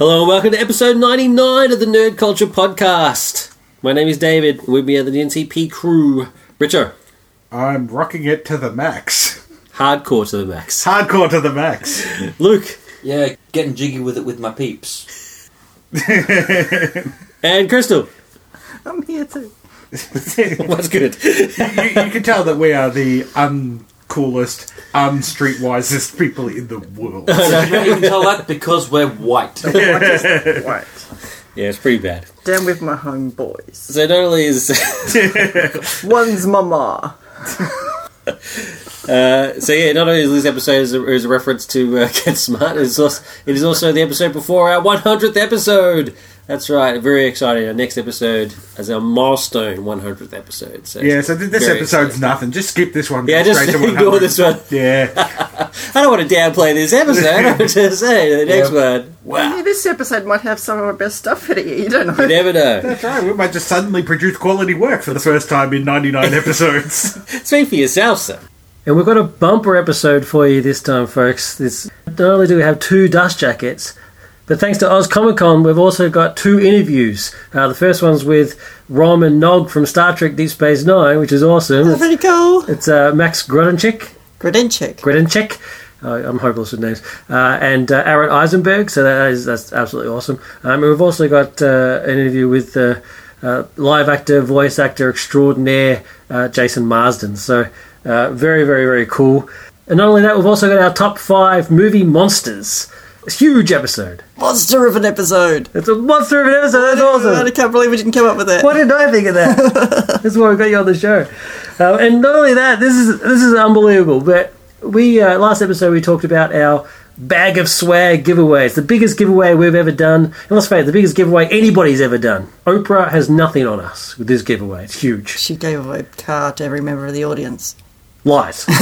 Hello and welcome to episode 99 of the Nerd Culture Podcast. My name is David. With me are the NCP crew. Richard, I'm rocking it to the max. hardcore to the max. Hardcore to the max. Luke, Yeah, getting jiggy with it with my peeps. and Crystal. I'm here too. What's good? you, you can tell that we are the uncoolest, unstreetwisest people in the world. you can tell that because we're white. Right. Yeah, it's pretty bad. Down with my homeboys. So not only is One's mama. uh, so yeah, not only is this episode is a, is a reference to uh, Get Smart, it is, also, it is also the episode before our 100th episode. That's right, very exciting. Our next episode is our milestone 100th episode. So Yeah, so this episode's exciting. nothing. Just skip this one. Yeah, just ignore this one. Yeah. I don't want to downplay this episode. I'm just saying the next one. Wow, Yeah, this episode might have some of our best stuff in it. You don't know. you never know. That's right. We might just suddenly produce quality work for the first time in 99 episodes. Speak for yourself, sir. And we've got a bumper episode for you this time, folks. This not only do we have two dust jackets, but thanks to Oz Comic Con, we've also got two interviews. Uh, the first one's with Rom and Nog from Star Trek Deep Space Nine, which is awesome. It's, Pretty cool. it's uh, Max Grodenchik, Gredenchik. Gredenchik. Uh, I'm hopeless with names. Uh, and uh, Aron Eisenberg, so that is that's absolutely awesome. Um, and we've also got uh, an interview with uh, uh, live actor, voice actor extraordinaire uh, Jason Marsden. So uh, very, very, very cool. And not only that, we've also got our top five movie monsters. Huge episode. Monster of an episode. It's a monster of an episode. That's awesome. I can't believe we didn't come up with that. Why didn't I think of that? That's why we got you on the show. Uh, and not only that, this is this is unbelievable. But we uh, last episode we talked about our bag of swag giveaways, the biggest giveaway we've ever done. And let's face it, the biggest giveaway anybody's ever done. Oprah has nothing on us with this giveaway. It's huge. She gave away a car to every member of the audience. Lies.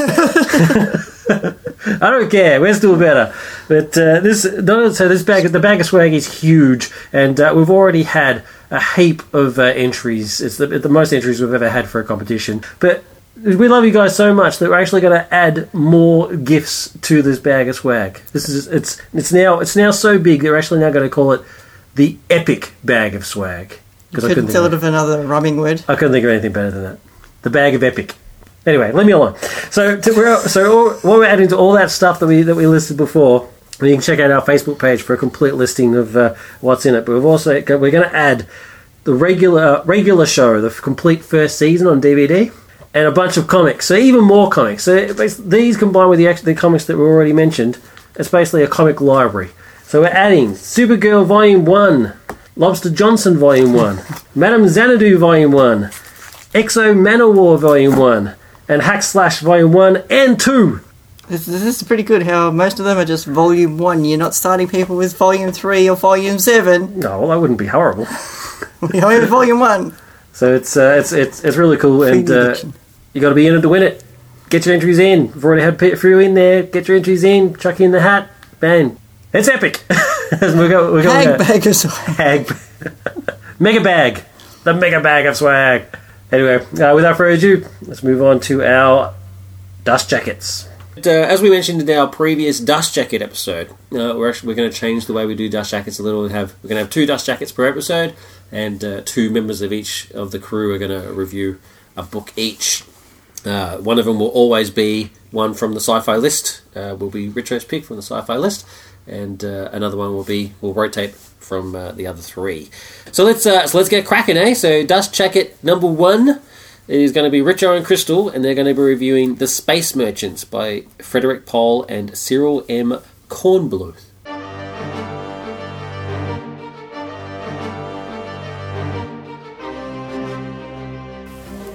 I don't care. We're still better. But uh, this, so this bag, the bag of swag is huge, and uh, we've already had a heap of uh, entries. It's the, the most entries we've ever had for a competition. But we love you guys so much that we're actually going to add more gifts to this bag of swag. This is it's it's now it's now so big that we're actually now going to call it the epic bag of swag. Because I Couldn't think of another rhyming word. I couldn't think of anything better than that. The bag of epic. Anyway, leave me alone. So, to, we're, so all, what we're adding to all that stuff that we that we listed before, you can check out our Facebook page for a complete listing of uh, what's in it. But we've also we're going to add the regular regular show, the complete first season on DVD, and a bunch of comics. So even more comics. So these combined with the the comics that we already mentioned, it's basically a comic library. So we're adding Supergirl Volume One, Lobster Johnson Volume One, Madame Xanadu Volume One, X-O Manowar Volume 1, and Hack Slash Volume 1 and 2. This, this is pretty good how most of them are just volume one. You're not starting people with volume three or volume seven. No, well, that wouldn't be horrible. You're only with volume one. So it's uh, it's, it's it's really cool, and uh, you got to be in it to win it. Get your entries in. We've already had a few in there. Get your entries in. Chuck in the hat. Bang! It's epic. we got we got Hag bag of swag. Hag. mega bag. The mega bag of swag. Anyway, uh, without further ado, let's move on to our dust jackets. Uh, as we mentioned in our previous dust jacket episode, uh, we're actually we're going to change the way we do dust jackets a little. We have we're going to have two dust jackets per episode, and uh, two members of each of the crew are going to review a book each. Uh, one of them will always be one from the sci-fi list. Uh, will be Richo's pick from the sci-fi list, and uh, another one will be will rotate from uh, the other three. So let's uh, so let's get cracking, eh? So dust jacket number one is going to be Richard and Crystal, and they're going to be reviewing The Space Merchants by Frederik Pohl and Cyril M. Kornbluth.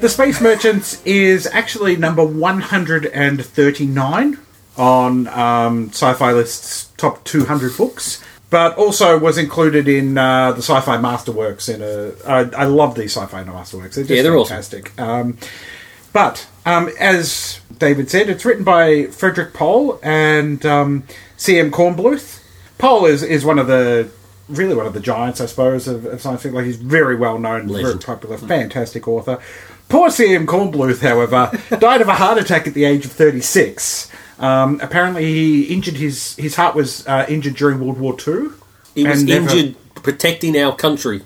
The Space Merchants is actually number 139 on um, Sci Fi List's top 200 books, but also was included in uh, the Sci Fi Masterworks. In a, I, I love these Sci Fi Masterworks, they're just Yeah, they're awesome. fantastic. Um, but um, as David said, it's written by Frederik Pohl and um, C.M. Kornbluth. Pohl is, is one of the really one of the giants, I suppose, of, of science fiction. Like he's very well known, very popular, fantastic author. Poor C.M. Kornbluth, however, died of a heart attack at the age of 36. Um, apparently, he injured his his heart was uh, injured during World War Two, He was never- injured protecting our country.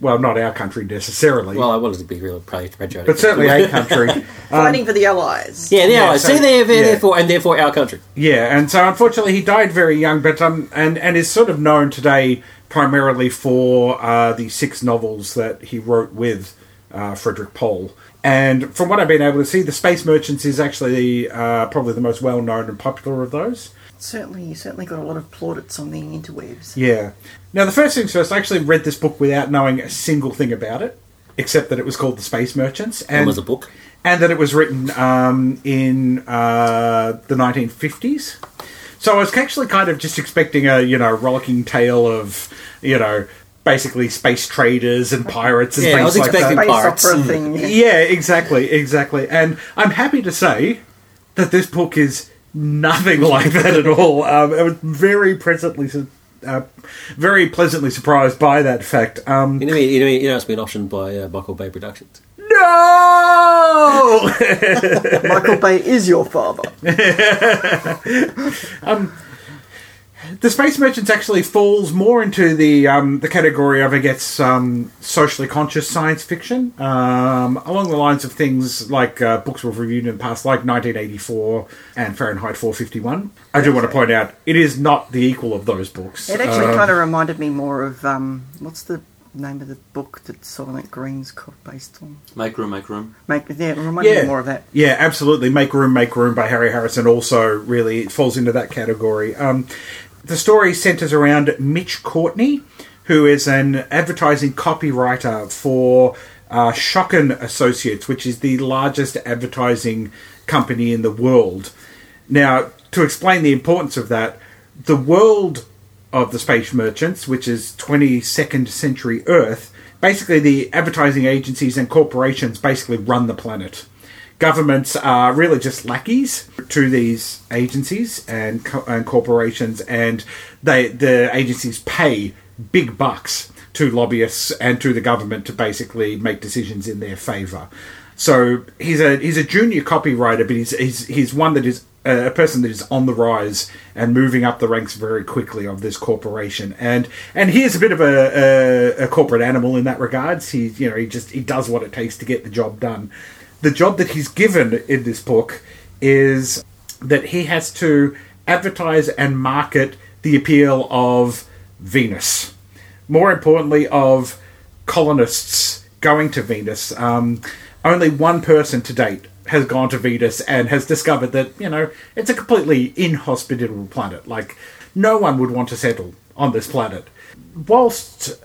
Well, not our country necessarily, Well, I wanted to be real patriotic. but certainly a country. Fighting for the Allies. Yeah, the Yeah, Allies. so- See, there, there, yeah. therefore, and therefore our country. Yeah, and so unfortunately he died very young, but um, and and is sort of known today primarily for uh, the six novels that he wrote with uh, Frederik Pohl. And from what I've been able to see, the Space Merchants is actually uh, probably the most well known and popular of those. Certainly, you certainly got a lot of plaudits on the interwebs. Yeah. Now, the first things first, I actually read this book without knowing a single thing about it, except that it was called The Space Merchants. And it was a book. and that it was written um, in uh, the 1950s. So I was actually kind of just expecting a you know rollicking tale of you know basically space traders and pirates and Yeah, I things was like expecting that. Space Pirates. opera Mm. thing. yeah. Yeah, exactly, exactly. And I'm happy to say that this book is nothing like that at all. Um, I was very pleasantly. su- Uh, very pleasantly surprised by that fact. Um, You know, you know, you know, it's been optioned by uh, Michael Bay Productions. no! Michael Bay is your father. The Space Merchants actually falls more into the um, the category of, I guess, um, socially conscious science fiction, um, along the lines of things like uh, books we've reviewed in the past, like 1984 and Fahrenheit 451. I do want to point out it is not the equal of those books. It actually Um, kind of reminded me more of um, what's the name of the book that Soylent Green's co- based on? Make room, make room. Make yeah, it reminded yeah, me more of that. Yeah, absolutely. Make Room, Make Room by Harry Harrison also really falls into that category. Um, the story centers around Mitch Courtney, who is an advertising copywriter for uh, Associates, which is the largest advertising company in the world. Now, to explain the importance of that, the world of the space merchants, which is 22nd century Earth, basically the advertising agencies and corporations basically run the planet. Governments are really just lackeys to these agencies and, co- and corporations, and they the agencies pay big bucks to lobbyists and to the government to basically make decisions in their favour. So he's a he's a junior copywriter, but he's he's, he's one that is uh, a person that is on the rise and moving up the ranks very quickly of this corporation. And and he is a bit of a, a, a corporate animal in that regards. He you know he just he does what it takes to get the job done. The job that he's given in this book is that he has to advertise and market the appeal of Venus. More importantly, of colonists going to Venus. Um, only one person to date has gone to Venus and has discovered that, you know, it's a completely inhospitable planet. Like, no one would want to settle on this planet. Whilst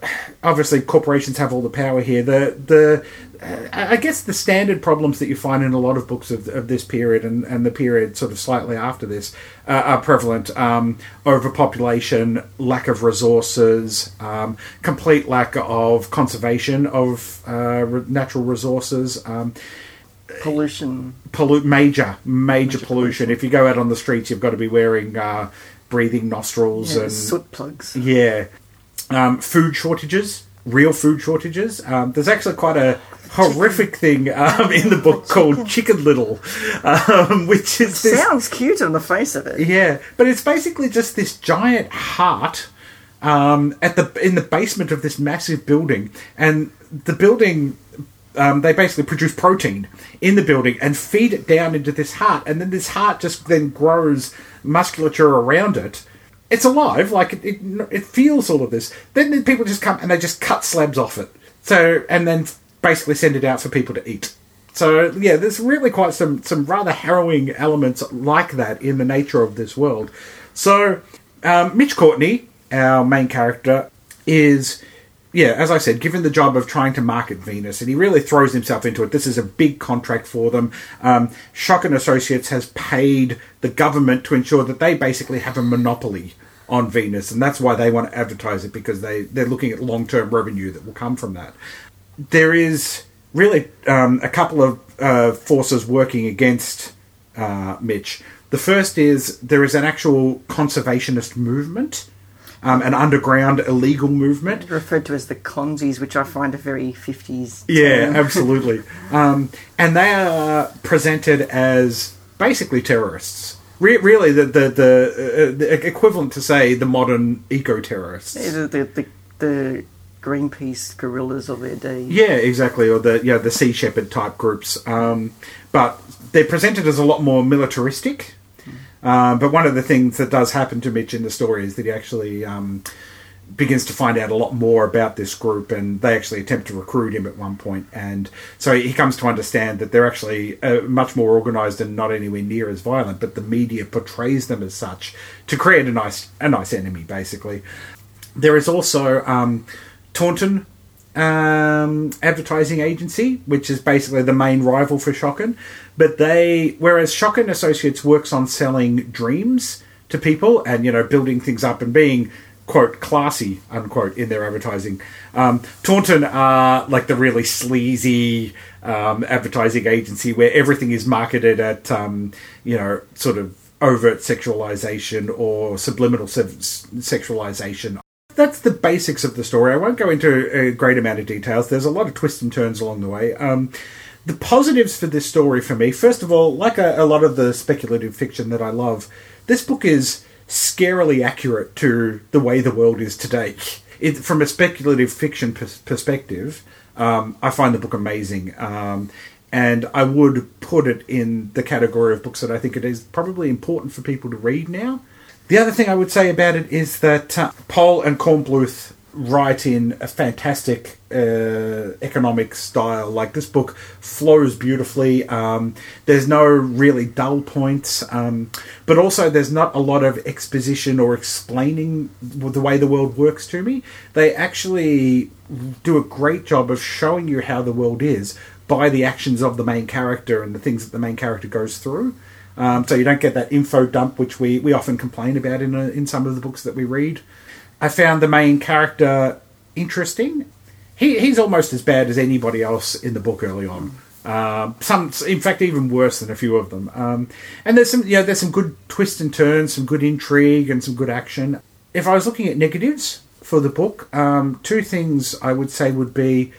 obviously corporations have all the power here, the the uh, I guess the standard problems that you find in a lot of books of, of this period and, and the period sort of slightly after this uh, are prevalent. Um, overpopulation, lack of resources, um, complete lack of conservation of uh, natural resources. Um, Pollution. pollu- major, major, pollution. If you go out on the streets, you've got to be wearing uh, breathing nostrils Yeah, and soot plugs. yeah, um, food shortages, real food shortages. Um, there's actually quite a horrific thing um, in the book called Chicken Little, um, which is this. Sounds cute on the face of it. Yeah, but it's basically just this giant heart um, at the in the basement of this massive building, and the building. Um, they basically produce protein in the building and feed it down into this heart, and then this heart just then grows musculature around it. It's alive, like it, it, it feels all of this. Then the people just come and they just cut slabs off it. So and then basically send it out for people to eat. So yeah, there's really quite some some rather harrowing elements like that in the nature of this world. So um, Mitch Courtney, our main character, is yeah, as I said, given the job of trying to market Venus, and he really throws himself into it. This is a big contract for them. Um, Schocken Associates has paid the government to ensure that they basically have a monopoly on Venus, and that's why they want to advertise it because they they're looking at long term revenue that will come from that there is really um, a couple of uh, forces working against uh, Mitch. The first is there is an actual conservationist movement, um, an underground illegal movement. Referred to as the Consies, which I find a very 50s. Yeah, absolutely. Um, and they are presented as basically terrorists. Re- really, the the the, uh, the equivalent to say the modern eco terrorists. Yeah, the, the, the, the Greenpeace guerrillas of their day. Yeah, exactly, or the yeah the Sea Shepherd type groups. Um, but they're presented as a lot more militaristic. Uh, but one of the things that does happen to Mitch in the story is that he actually um, begins to find out a lot more about this group, and they actually attempt to recruit him at one point. and so he comes to understand that they're actually uh, much more organised and not anywhere near as violent. But the media portrays them as such to create a nice a nice enemy, basically. There is also um, Taunton um, advertising agency, which is basically the main rival for Schocken. But they, whereas Schocken Associates works on selling dreams to people and you know building things up and being quote classy unquote in their advertising. Um, Taunton are like the really sleazy um, advertising agency where everything is marketed at um, you know sort of overt sexualization or subliminal se- sexualization that's the basics of the story. I won't go into a great amount of details. There's a lot of twists and turns along the way. Um, the positives for this story for me, first of all, like a, a lot of the speculative fiction that I love, this book is scarily accurate to the way the world is today. It, from a speculative fiction pers- perspective, um, I find the book amazing. Um, and I would put it in the category of books that I think it is probably important for people to read now. The other thing I would say about it is that uh, Pohl and Kornbluth write in a fantastic uh, economic style. Like this book flows beautifully. Um, there's no really dull points, um, but also there's not a lot of exposition or explaining the way the world works to me. They actually do a great job of showing you how the world is by the actions of the main character and the things that the main character goes through. Um, so you don't get that info dump, which we, we often complain about in a, in some of the books that we read. I found the main character interesting. He he's almost as bad as anybody else in the book early on. Um, some, in fact, even worse than a few of them. Um, and there's some, you know, there's some good twists and turns, some good intrigue, and some good action. If I was looking at negatives for the book, um, two things I would say would be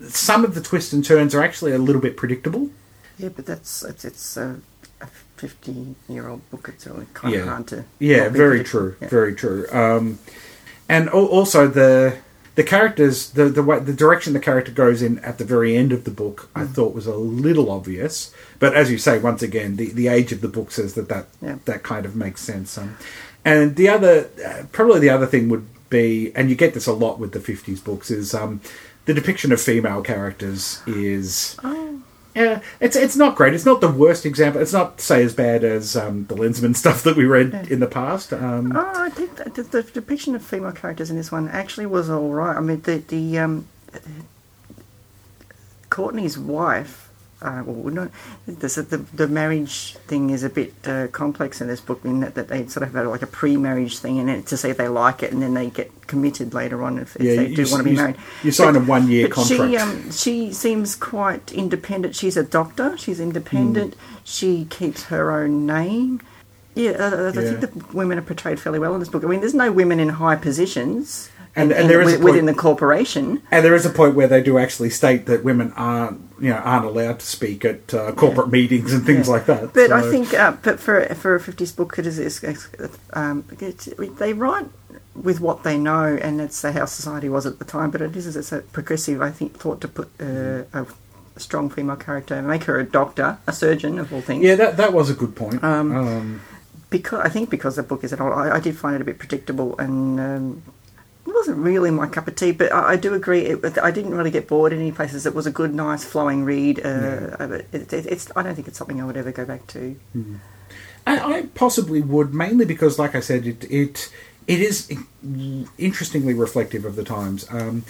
some of the twists and turns are actually a little bit predictable. Yeah, but that's it's, it's a fifty-year-old book. It's really kind Yeah. of hard to. Yeah, very true, Yeah. very true. Um, and also the the characters, the the way, the direction the character goes in at the very end of the book, Mm. I thought was a little obvious. But as you say, once again, the, the age of the book says that that, Yeah. that kind of makes sense. Um, and the other, uh, probably the other thing would be, and you get this a lot with the fifties books, is um, the depiction of female characters is. Oh. Yeah, it's it's not great. It's not the worst example. It's not say as bad as um, the Lensman stuff that we read in the past. Um, Oh, I think that the, the depiction of female characters in this one actually was all right. I mean, the the um, Courtney's wife. Uh, well, no, the, the the marriage thing is a bit uh, complex in this book, in that, that they sort of have like a pre-marriage thing in it to see if they like it, and then they get committed later on if, if Yeah, they you- do you- want to be married. you sign a one-year but She, contract. um, she seems quite independent. She's a doctor. She's independent. Hmm. She keeps her own name. Yeah, uh, I Yeah. think the women are portrayed fairly well in this book. I mean, there's no women in high positions, And- in- and there is within the corporation. And there is a point where they do actually state that women aren't, you know, aren't allowed to speak at uh, corporate meetings and things Yeah. like that. But I think, uh, but for for a fifties book, it is um, they write with what they know, and it's how society was at the time. But it is it's a progressive, I think, thought to put uh, a, strong female character, make her a doctor, a surgeon of all things. yeah, that that was a good point. Um, Um, because I think because the book is an old, I, I did find it a bit predictable and um, wasn't really my cup of tea. But I, I do agree, it, I didn't really get bored in any places. It was a good, nice, flowing read. Uh, uh, it, it, it's I don't think it's something I would ever go back to. I, I possibly would, mainly because, like I said, it it it is interestingly reflective of the times. Um,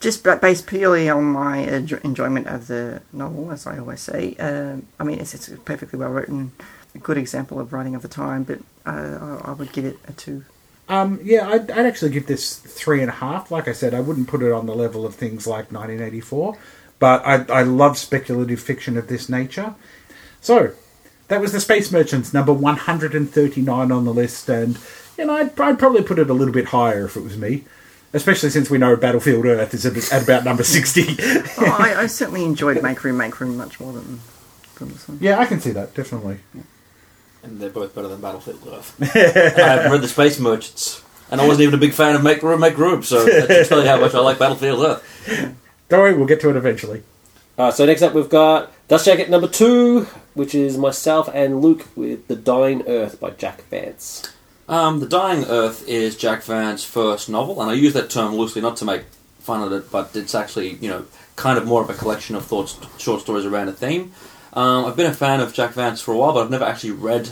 Just based purely on my enjoyment of the novel, as I always say. Um, I mean, it's, it's perfectly well written, a good example of writing of the time. But uh, I, I would give it a two. Um, yeah, I'd, I'd actually give this three and a half. Like I said, I wouldn't put it on the level of things like 1984, but I, I love speculative fiction of this nature. So, that was the Space Merchants, number 139 on the list, and you know, I'd, I'd probably put it a little bit higher if it was me, especially since we know Battlefield Earth is at, at about number 60. oh, I, I certainly enjoyed Make Room, Make Room much more than, than this one. yeah, I can see that, definitely. And they're both better than Battlefield Earth. I haven't read the Space Merchants, and I wasn't even a big fan of Make Room, Make Room, so that should tell you how much I like Battlefield Earth. Don't worry, we'll get to it eventually. Uh, so next up, we've got Dust Jacket number two, which is myself and Luke with The Dying Earth by Jack Vance. Um, the Dying Earth is Jack Vance's first novel, and I use that term loosely not to make fun of it, but it's actually, you know, kind of more of a collection of thoughts, short stories around a theme. Um, I've been a fan of Jack Vance for a while, but I've never actually read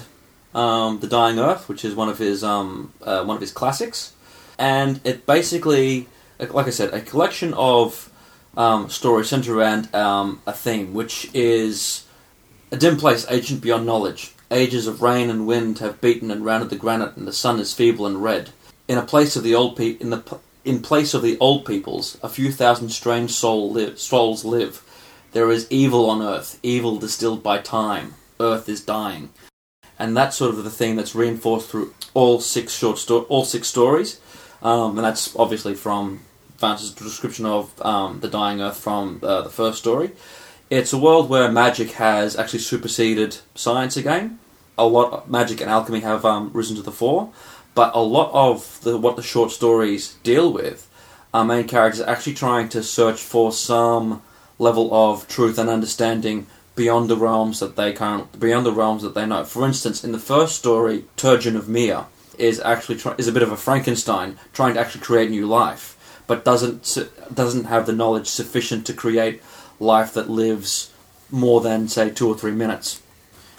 um, The Dying Earth, which is one of his um, uh, one of his classics, and it basically, like I said, a collection of um, stories centered around um, a theme, which is a dim place, ancient beyond knowledge. Ages of rain and wind have beaten and rounded the granite, and the sun is feeble and red. In a place of the old pe- in the in place of the old peoples, a few thousand strange soul live, souls live. There is evil on earth, evil distilled by time. Earth is dying, and that's sort of the thing that's reinforced through all six short sto- all six stories, um, and that's obviously from Vance's description of um, the dying Earth from uh, the first story. It's a world where magic has actually superseded science again. A lot magic and alchemy have um, risen to the fore, but a lot of the, what the short stories deal with, our main characters are actually trying to search for some level of truth and understanding beyond the realms that they can't, beyond the realms that they know. For instance, in the first story, Turjan of Miir is actually try, is a bit of a Frankenstein trying to actually create new life, but doesn't doesn't have the knowledge sufficient to create life that lives more than say two or three minutes.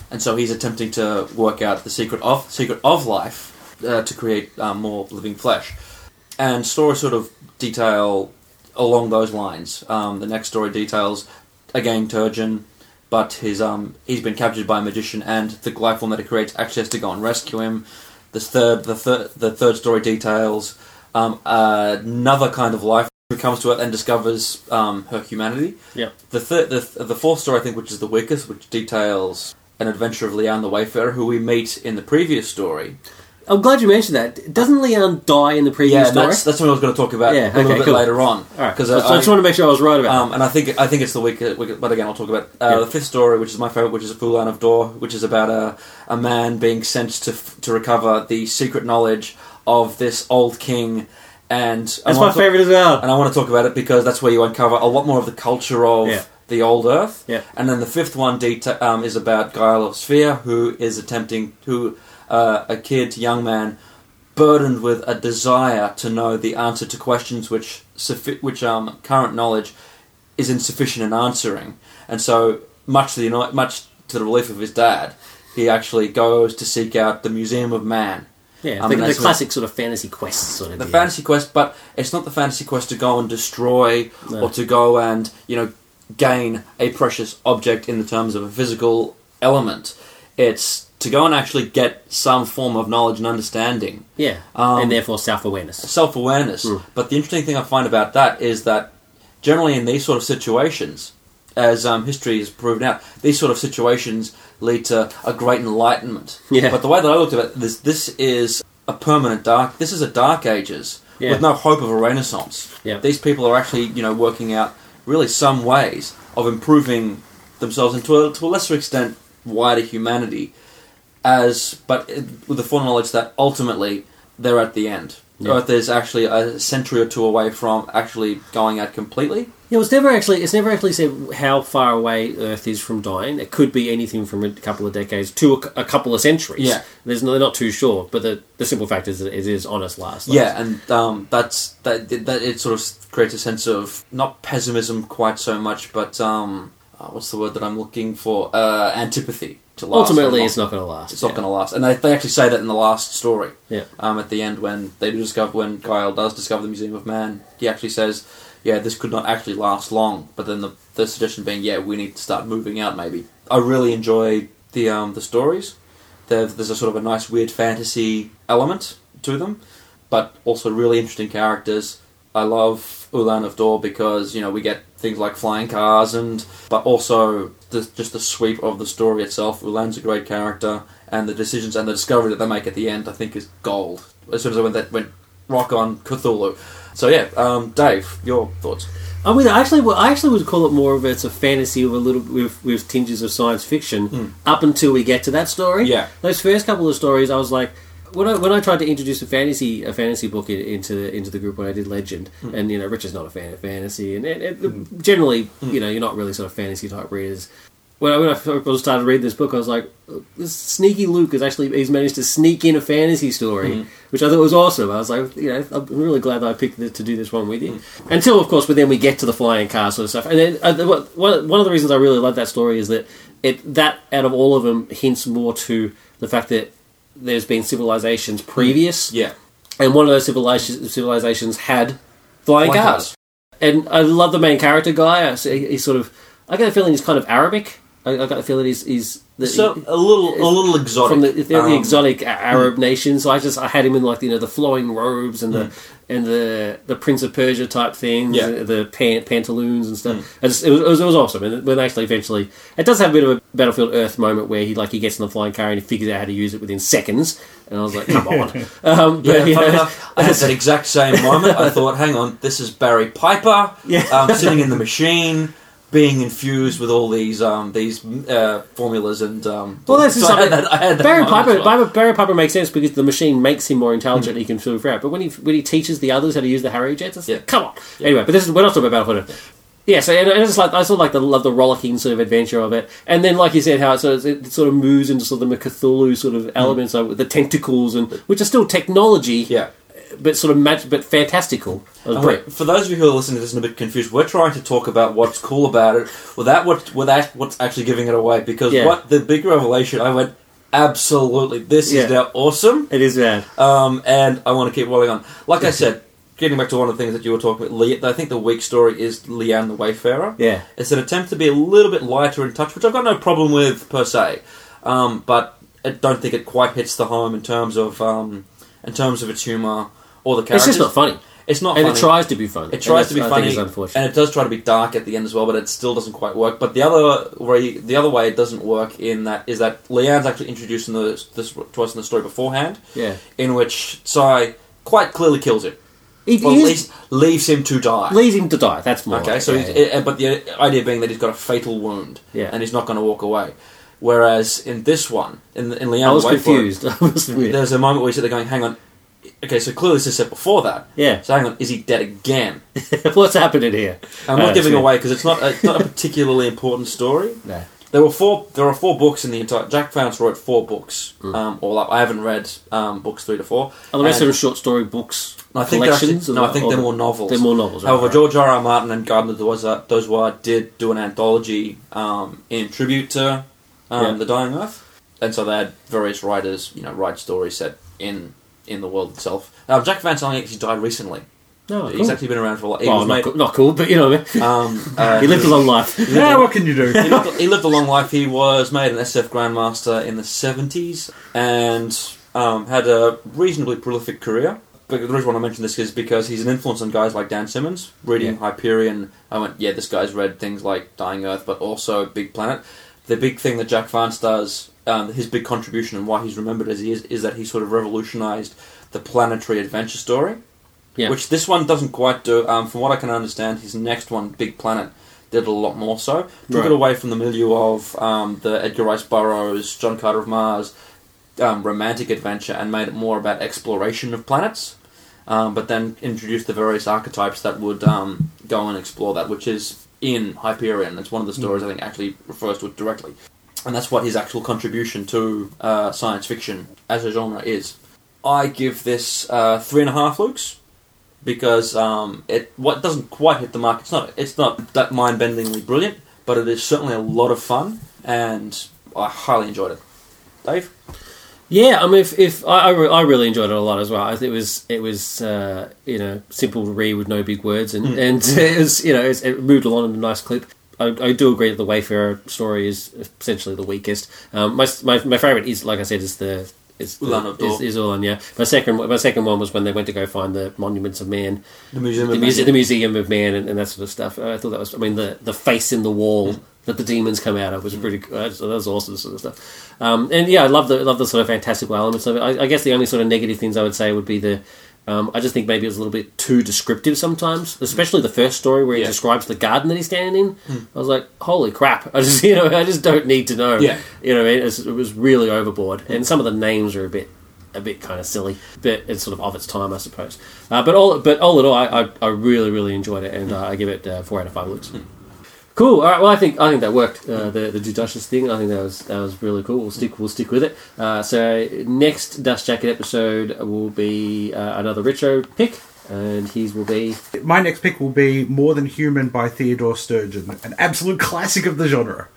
And so he's attempting to work out the secret of secret of life uh, to create um, more living flesh. And stories sort of detail along those lines. Um, the next story details again Turjan, but his um, he's been captured by a magician, and the life form that he creates actually has to go and rescue him. The third, the third, the third story details um, another kind of life who comes to Earth and discovers um, her humanity. Yeah. The third, the, the fourth story, I think, which is the weakest, which details an adventure of Liane the Wayfarer, who we meet in the previous story. I'm glad you mentioned that. Doesn't Leon die in the previous Yeah, story? that's, that's what I was going to talk about Yeah, a little okay, bit cool. later on. All right. Because so I, just want to make sure I was right about um, and I think I think it's the weakest but again I'll talk about uh, Yeah. the fifth story, which is my favorite, which is a full line of Door, which is about a a man being sent to to recover the secret knowledge of this old king, and that. That's my talk- favourite as well. and I want to talk about it because that's where you uncover a lot more of the culture of Yeah. the old Earth. Yeah. And then the fifth one deta- um, is about Guyal of Sfere, who is attempting to uh, a kid, young man, burdened with a desire to know the answer to questions which which um, current knowledge is insufficient in answering, and so much to the much to the relief of his dad, he actually goes to seek out the Museum of Man. Yeah, I the, that's classic sort of fantasy quest sort of The fantasy quest, but it's not the fantasy quest to go and destroy No. or to go and you know gain a precious object in the terms of a physical element. It's to go and actually get some form of knowledge and understanding, Yeah, Um, and therefore self awareness. self awareness. Mm. But the interesting thing I find about that is that generally in these sort of situations, as um, history has proven out, these sort of situations lead to a great enlightenment. Yeah. But the way that I looked at it, this this is a permanent dark. This is a dark ages Yeah. with no hope of a renaissance. Yeah. These people are actually you know working out really some ways of improving themselves and to a, to a lesser extent wider humanity. As but it- with the foreknowledge that ultimately they're at the end. Yeah. Earth is actually a century or two away from actually going out completely. Yeah, it's never actually it's never actually said how far away Earth is from dying. It could be anything from a couple of decades to a, a couple of centuries. Yeah. there's no, they're not too sure, but the the simple fact is that it is on its last. Yeah, and um, that's that, that. It sort of creates a sense of not pessimism quite so much, but um, uh, what's the word that I'm looking for? Uh, antipathy to last. ultimately it's not going to last. It's not going to last, and they, they actually say that in the last story. Yeah. Um, at the end, when they do discover, when Guyal does discover the Museum of Man, he actually says, "Yeah, this could not actually last long." But then the, the suggestion being, "Yeah, we need to start moving out." Maybe I really enjoy the um, the stories. There's there's a sort of a nice weird fantasy element to them, but also really interesting characters. I love Ulan of Dhor because you know we get things like flying cars and but also the, just the sweep of the story itself. Ulan's a great character, and the decisions and the discovery that they make at the end, I think, is gold. As soon as I went that went rock on Cthulhu, So yeah, um, Dave, your thoughts? I mean, actually, well, I actually would call it more of it's a fantasy with a little with, with tinges of science fiction up until we get to that story. Yeah. those first couple of stories, I was like, when I when I tried to introduce a fantasy a fantasy book in, into the, into the group when I did Legend, hmm. and you know, Rich is not a fan of fantasy, and it, generally, hmm. you know, you're not really sort of fantasy type readers. When I, when I first started reading this book, I was like, this sneaky Luke has actually he's managed to sneak in a fantasy story, hmm. which I thought was awesome. I was like, you know, I'm really glad that I picked the, to do this one with you. Until, of course, but then we get to the flying car sort of stuff, and then uh, one one of the reasons I really love that story is that it that out of all of them hints more to the fact that there's been civilizations previous, Yeah, and one of those civilizations, civilizations had flying, Flying cars. And I love the main character guy. I He's sort of. I get the feeling he's kind of Arabic. I, I got the feeling he's he's that so he- a little a little exotic from the, the Um, exotic A- Arab nations. So I just I had him in like you know the flowing robes and the and the the Prince of Persia type things, Yeah. the, the pan, pantaloons and stuff. I just, it, was, it was it was awesome. And when actually eventually it does have a bit of a Battlefield Earth moment where he like he gets in the flying car and he figures out how to use it within seconds. And I was like, come on. Um, but, Yeah, you know, enough, I had that exact same moment. I thought, hang on, this is Barry Pepper Yeah. um, sitting in the machine, being infused with all these um, these uh, formulas and. Um, Well, that's so just I had something- that, I had that Barry Pepper, well. Barry, Barry Pepper makes sense because the machine makes him more intelligent. He can filter out. But when he when he teaches the others how to use the Harrier jets, it's Yeah. like, come on. Anyway, but this is we're not talking about Battlefield. Earth. Yeah, so and I just like I sort of like the love the rollicking sort of adventure of it, and then like you said, how it sort of, it sort of moves into sort of the Cthulhu sort of elements, like with the tentacles and which are still technology, Yeah. But sort of mag- but fantastical. Oh, wait, for those of you who are listening to this and a bit confused, we're trying to talk about what's cool about it without what without what's actually giving it away. Because Yeah. what the big revelation, I went absolutely, this Yeah. is now awesome, It is bad. um, and I want to keep rolling on. Like I said, getting back to one of the things that you were talking about, Le- I think the weak story is Liane the Wayfarer. Yeah, It's an attempt to be a little bit lighter in touch, which I've got no problem with per se, um, but I don't think it quite hits the home in terms of um, in terms of its humor or the it's just not funny, It's not and funny. it tries to be funny. It tries to be I funny, and it does try to be dark at the end as well, but it still doesn't quite work. But the other way, the other way it doesn't work in that is that Liane's actually introducing the, this to us in the story beforehand, yeah, in which Sai quite clearly kills him, he, he at least leaves him to die. leaves him to die. That's more Okay, like so it, he's, yeah, uh, but the idea being that he's got a fatal wound, Yeah. and he's not going to walk away. Whereas in this one, in in Leanne I was confused. I was. There's a moment where you sit there going, "Hang on." Okay, so clearly this is set before that. Yeah, So hang on, is he dead again? what's happening here? I'm Uh, not giving so- away because it's not a, it's not a particularly important story. No. There were four. There are four books in the entire. Jack Vance wrote four books, Mm. um, all up. I haven't read um, books three to four. Are the rest And- of them short story books? I think they're actually, no, or- I think or they're more novels. They're more novels. However, right, George R. R. Martin and Gardner Dozois Dozois did do an anthology um, in tribute to um, Yeah. the Dying Earth, and so they had various writers, you know, write stories set in in the world itself. Now, Jack Vance only actually died recently. No, He's cool. actually been around for a lot. He Well, was not, made- cool, not cool, but you know what I mean. um, uh, he lived a long life. Yeah, what can you do? he, lived, he lived a long life. He was made an SF Grandmaster in the 70s and um, had a reasonably prolific career. But the reason why I mention this is because he's an influence on guys like Dan Simmons. Reading Yeah. Hyperion, I went, yeah, this guy's read things like Dying Earth, but also Big Planet. The big thing that Jack Vance does, um, his big contribution and why he's remembered as he is, is that he sort of revolutionized the planetary adventure story. Yeah. Which this one doesn't quite do. Um, from what I can understand, his next one, Big Planet, did a lot more so. Took Right. it away from the milieu of um, the Edgar Rice Burroughs, John Carter of Mars, um, romantic adventure, and made it more about exploration of planets. Um, but then introduced the various archetypes that would um, go and explore that, which is in Hyperion. It's one of the stories I think actually refers to it directly, and that's what his actual contribution to uh, science fiction as a genre is. I give this uh, three and a half Lukes because um, it what doesn't quite hit the mark. It's not it's not that mind bendingly brilliant, but it is certainly a lot of fun, and I highly enjoyed it. Dave, Yeah, I mean, if, if I, I, re- I really enjoyed it a lot as well. It was it was uh, you know simple to read with no big words, and, and it was you know it's, it moved along in a nice clip. I, I do agree that the Wayfarer story is essentially the weakest. Um, my, my my favorite is like I said is the is the, Ulan of is, is Ulan, yeah. My second my second one was when they went to go find the monuments of man, the museum, the, of muse- Magic. the museum of man, and, and that sort of stuff. I thought that was I mean the the face in the wall. That the demons come out of was pretty. Uh, so that was awesome, sort of stuff. Um, and yeah, I love the love the sort of fantastical elements of it. I, I guess the only sort of negative things I would say would be the Um, I just think maybe it was a little bit too descriptive sometimes, especially the first story where he Yeah. describes the garden that he's standing in. I was like, "Holy crap!" I just, you know, I just don't need to know. Yeah. you know, it was, it was really overboard, and some of the names are a bit, a bit kind of silly, but it's sort of of its time, I suppose. Uh, but all, but all in all, I, I, I really, really enjoyed it, and uh, I give it uh, four out of five looks. Cool. All right. Well, I think I think that worked. Uh, the the Duchess thing. I think that was that was really cool. We'll stick we'll stick with it. Uh, so next Dust Jacket episode will be uh, another retro pick, and his will be My next pick will be More Than Human by Theodore Sturgeon, an absolute classic of the genre.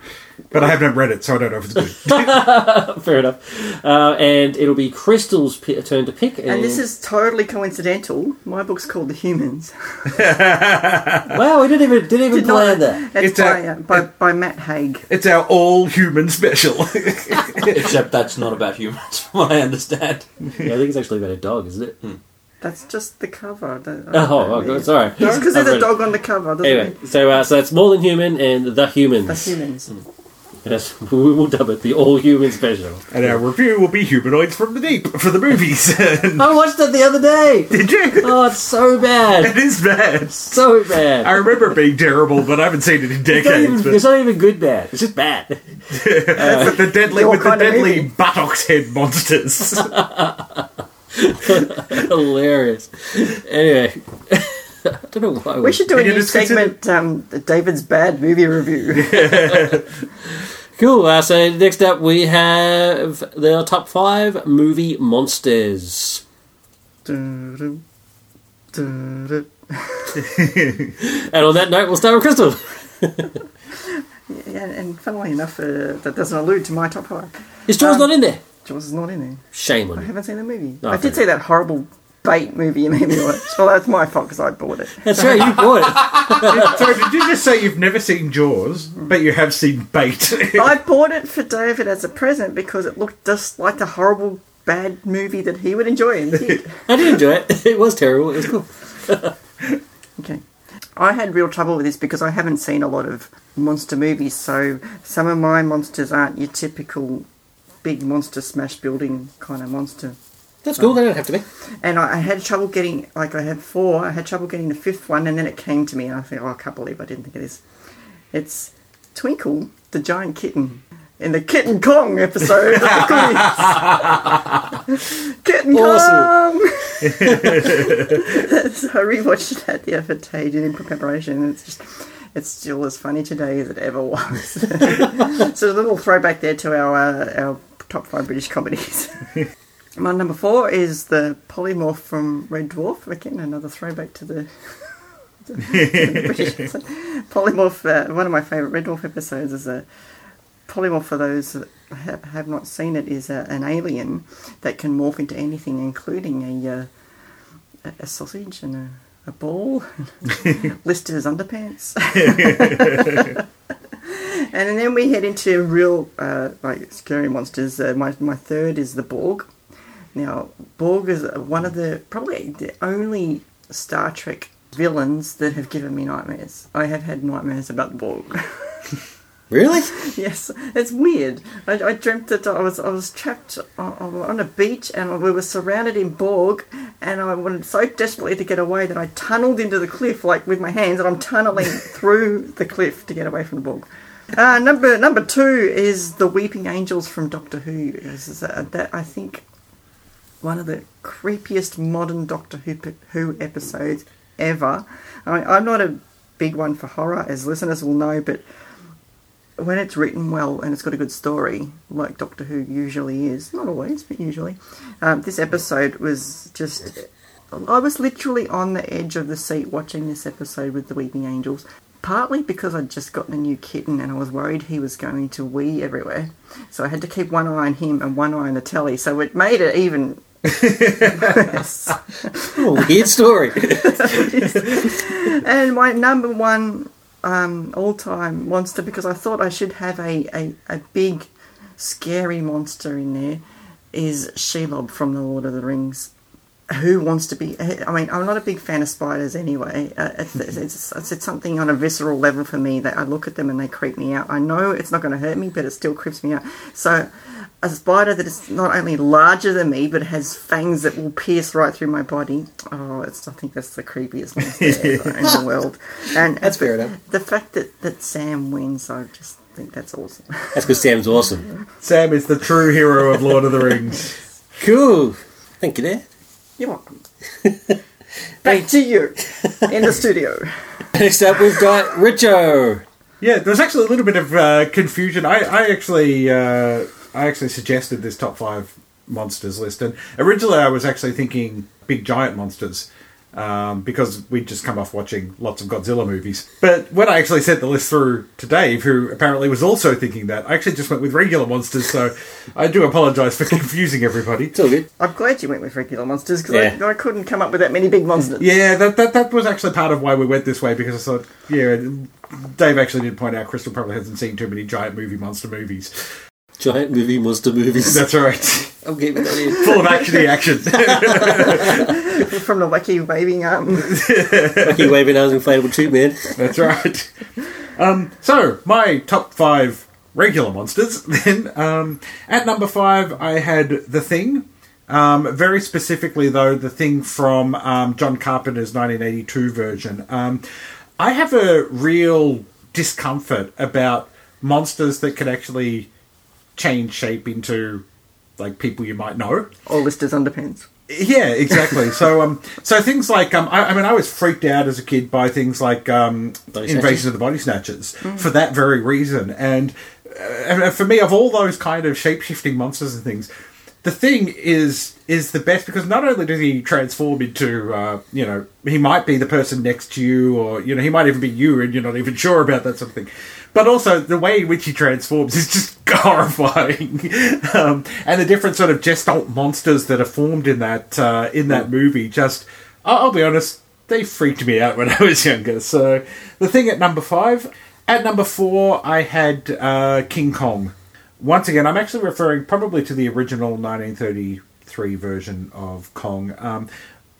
But I haven't read it, so I don't know if it's good. fair enough, uh, and it'll be Crystal's pi turn to pick. And, And this is totally coincidental. My book's called The Humans. wow, we didn't even didn't even Did not- plan that. It's, It's by, a- uh, by, by Matt Haig. it's our all human special. Except that's not about humans, from what I understand. Yeah, I think it's actually about a dog, isn't it? That's just the cover. The- Oh, oh, God, sorry. Just because I've there's a dog on the cover doesn't Anyway, mean so uh, so that's more than human and the humans. that's humans. Yes, we will dub it the all human special. and our review will be Humanoids from the Deep for the movies. I watched it the other day. Did you? Oh, it's so bad, It is bad. so bad. I remember it being terrible, but I haven't seen it in It's not, decades. even, But it's not even good bad. It's just bad. with the deadly, Your with the deadly movie. buttocks head monsters. Hilarious. Anyway, I don't know why We should do a new segment, um, David's bad movie review. Cool. Uh, so next up we have the top five movie monsters. And on that note, we'll start with Crystal. yeah, and funnily enough, uh, that doesn't allude to my top five. His Jaws Um, not in there. Jaws is not in there. Shame I on you. haven't seen the movie. Oh, I fair did see that horrible bait movie you made me watch. Well, that's my fault because I bought it. That's right. You bought it. Sorry, did you just say you've never seen Jaws, but you have seen Bait? I bought it for David as a present because it looked just like the horrible bad movie that he would enjoy and did. I did enjoy it. It was terrible. It was cool. Okay. I had real trouble with this because I haven't seen a lot of monster movies, so some of my monsters aren't your typical big monster smash building kind of monster. That's cool. They don't have to be. And I, I had trouble getting, like I had four, I had trouble getting the fifth one, and then it came to me, and I think, oh, I can't believe I didn't think of this. It's Twinkle, the giant kitten, in the Kitten Kong episode of the Goodies. Kitten Kong! so I rewatched that the other day, in preparation, and it's just. It's still as funny today as it ever was. so a little throwback there to our uh, our top five British comedies. My number four is the polymorph from Red Dwarf. Again, another throwback to the, to the British polymorph. Uh, one of my favourite Red Dwarf episodes is a polymorph. For those that ha- have not seen it, is a, an alien that can morph into anything, including a uh, a, a sausage and a, a ball, listed as underpants. And then we head into real, uh, like scary monsters. Uh, my my third is the Borg. Now, Borg is one of the probably the only Star Trek villains that have given me nightmares. I have had nightmares about the Borg. Really? yes, it's weird. I, I dreamt that I was I was trapped on, on a beach and we were surrounded in Borg, and I wanted so desperately to get away that I tunneled into the cliff like with my hands, and I'm tunneling through the cliff to get away from the Borg. Uh, number number two is the Weeping Angels from Doctor Who. Is, uh, that I think one of the creepiest modern Doctor Who, Who episodes ever. I mean, I'm not a big one for horror, as listeners will know, but when it's written well and it's got a good story, like Doctor Who usually is, not always, but usually, um, this episode was just. I was literally on the edge of the seat watching this episode with the Weeping Angels. Partly because I'd just gotten a new kitten and I was worried he was going to wee everywhere. So I had to keep one eye on him and one eye on the telly. So it made it even worse. Oh, weird story. and my number one um, all-time monster because I thought I should have a, a, a big scary monster in there is Shelob from the Lord of the Rings. Who wants to be? I mean, I'm not a big fan of spiders anyway. Uh, it's, it's, it's, it's something on a visceral level for me that I look at them and they creep me out. I know it's not going to hurt me, but it still creeps me out. So a spider that is not only larger than me, but has fangs that will pierce right through my body. Oh, it's, I think that's the creepiest monster in the world. And That's fair enough. The fact that, that Sam wins, I just think that's awesome. That's because Sam's awesome. Sam is the true hero of Lord of the Rings. Cool. Thank you, there. You're welcome. Back to you in the studio. Next up, we've got Richo. Yeah, there was actually a little bit of uh, confusion. I, I actually, uh, I actually suggested this top five monsters list, and originally I was actually thinking big giant monsters um, because we'd just come off watching lots of Godzilla movies. But when I actually sent the list through to Dave, who apparently was also thinking that, I actually just went with regular monsters. So I do apologise for confusing everybody. It's all good. I'm glad you went with regular monsters because Yeah. I, I couldn't come up with that many big monsters. Yeah, that, that that was actually part of why we went this way because I thought, yeah, Dave actually did point out Crystal probably hasn't seen too many giant movie monster movies. Giant movie monster movies. That's right. I'm getting that in. Full of actiony action. From the wacky waving arm. Fucking waving arms, inflatable tube man. That's right. Um, so, my top five regular monsters then. Um, at number five, I had The Thing. Um, very specifically, though, The Thing from um, John Carpenter's 1982 version. Um, I have a real discomfort about monsters that can actually change shape into like people you might know. All listed underpants. Yeah, exactly. so, um, so things like, um, I, I mean, I was freaked out as a kid by things like um, Invasion of the Body Snatchers for that very reason. And, uh, and for me, of all those kind of shape shifting monsters and things, the thing is is the best because not only does he transform into, uh, you know, he might be the person next to you, or you know, he might even be you, and you're not even sure about that sort of thing. But also the way in which he transforms is just horrifying, um, and the different sort of gestalt monsters that are formed in that uh, in that movie. Just, I'll, I'll be honest, they freaked me out when I was younger. So the thing at number five, at number four, I had uh, King Kong. Once again, I'm actually referring probably to the original 1933 version of Kong. Um,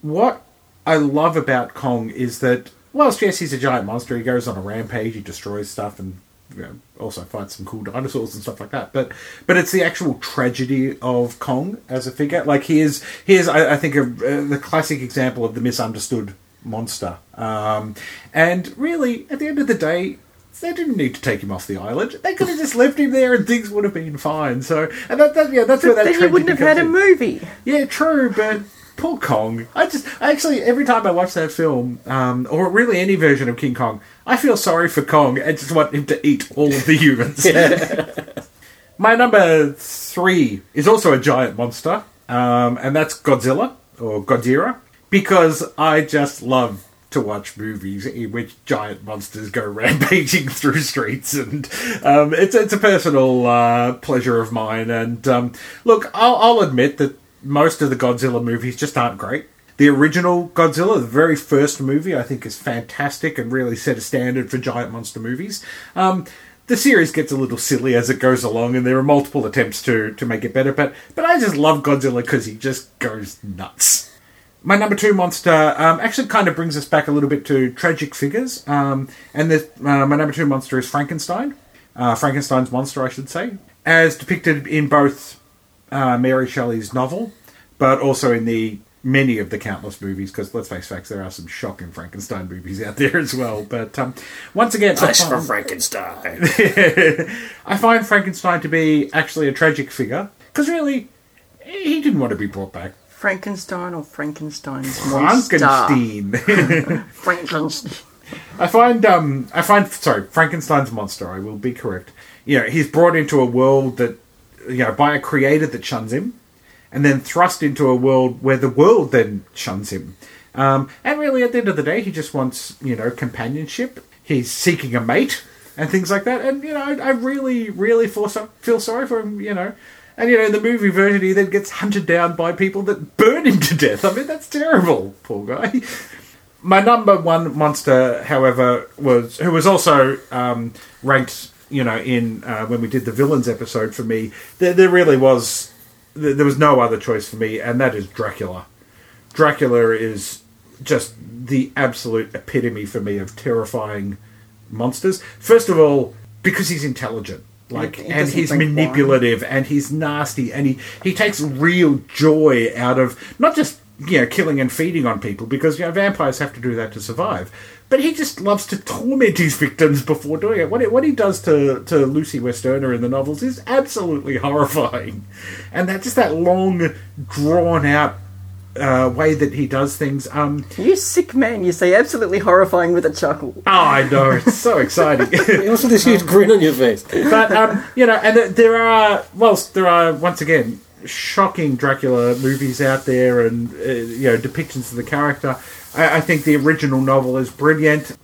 what I love about Kong is that, whilst yes, he's a giant monster, he goes on a rampage, he destroys stuff, and you know, also fights some cool dinosaurs and stuff like that. But but it's the actual tragedy of Kong as a figure. Like he is, he is, I, I think, a, uh, the classic example of the misunderstood monster. Um, and really, at the end of the day. They didn't need to take him off the island. They could have just left him there, and things would have been fine. So, and that, that yeah, that's where that Then you wouldn't have had a movie. Yeah, true, but poor Kong. I just I actually every time I watch that film, um, or really any version of King Kong, I feel sorry for Kong and just want him to eat all of the humans. My number three is also a giant monster, um, and that's Godzilla or Godzilla, because I just love to watch movies in which giant monsters go rampaging through streets, and um, it's it's a personal uh, pleasure of mine. And um, look, I'll, I'll admit that most of the Godzilla movies just aren't great. The original Godzilla, the very first movie, I think is fantastic and really set a standard for giant monster movies. Um, the series gets a little silly as it goes along, and there are multiple attempts to, to make it better. But but I just love Godzilla because he just goes nuts. My number two monster um, actually kind of brings us back a little bit to tragic figures, um, and this, uh, my number two monster is Frankenstein, uh, Frankenstein's monster, I should say, as depicted in both uh, Mary Shelley's novel, but also in the many of the countless movies. Because let's face facts, there are some shocking Frankenstein movies out there as well. But um, once again, I Flesh for Frankenstein. I find Frankenstein to be actually a tragic figure because really, he didn't want to be brought back. Frankenstein or Frankenstein's monster? Frankenstein. Frankenstein. I find um I find sorry Frankenstein's monster. I will be correct. You know he's brought into a world that you know by a creator that shuns him, and then thrust into a world where the world then shuns him. Um, and really, at the end of the day, he just wants you know companionship. He's seeking a mate and things like that. And you know, I, I really, really feel, so, feel sorry for him. You know, and you know, in the movie version, he then gets hunted down by people that burn him to death. I mean, that's terrible, poor guy. My number one monster, however, was who was also um, ranked. You know, in uh, when we did the villains episode for me, there, there really was there there was no other choice for me, and that is Dracula. Dracula is just the absolute epitome for me of terrifying monsters. First of all, because he's intelligent. Like, It- it and he's manipulative, and he's nasty, and he he takes real joy out of not just you know killing and feeding on people because you know vampires have to do that to survive, but he just loves to torment his victims before doing it. What he, what he does to to Lucy Westenra in the novels is absolutely horrifying, and that just that long drawn out. Uh, way that he does things. Um, You sick man, you say absolutely horrifying with a chuckle. oh, I know it's so exciting. What's with this huge grin on your face? but um, you know, and there are whilst there are once again shocking Dracula movies out there, and uh, you know depictions of the character. I, I think the original novel is brilliant.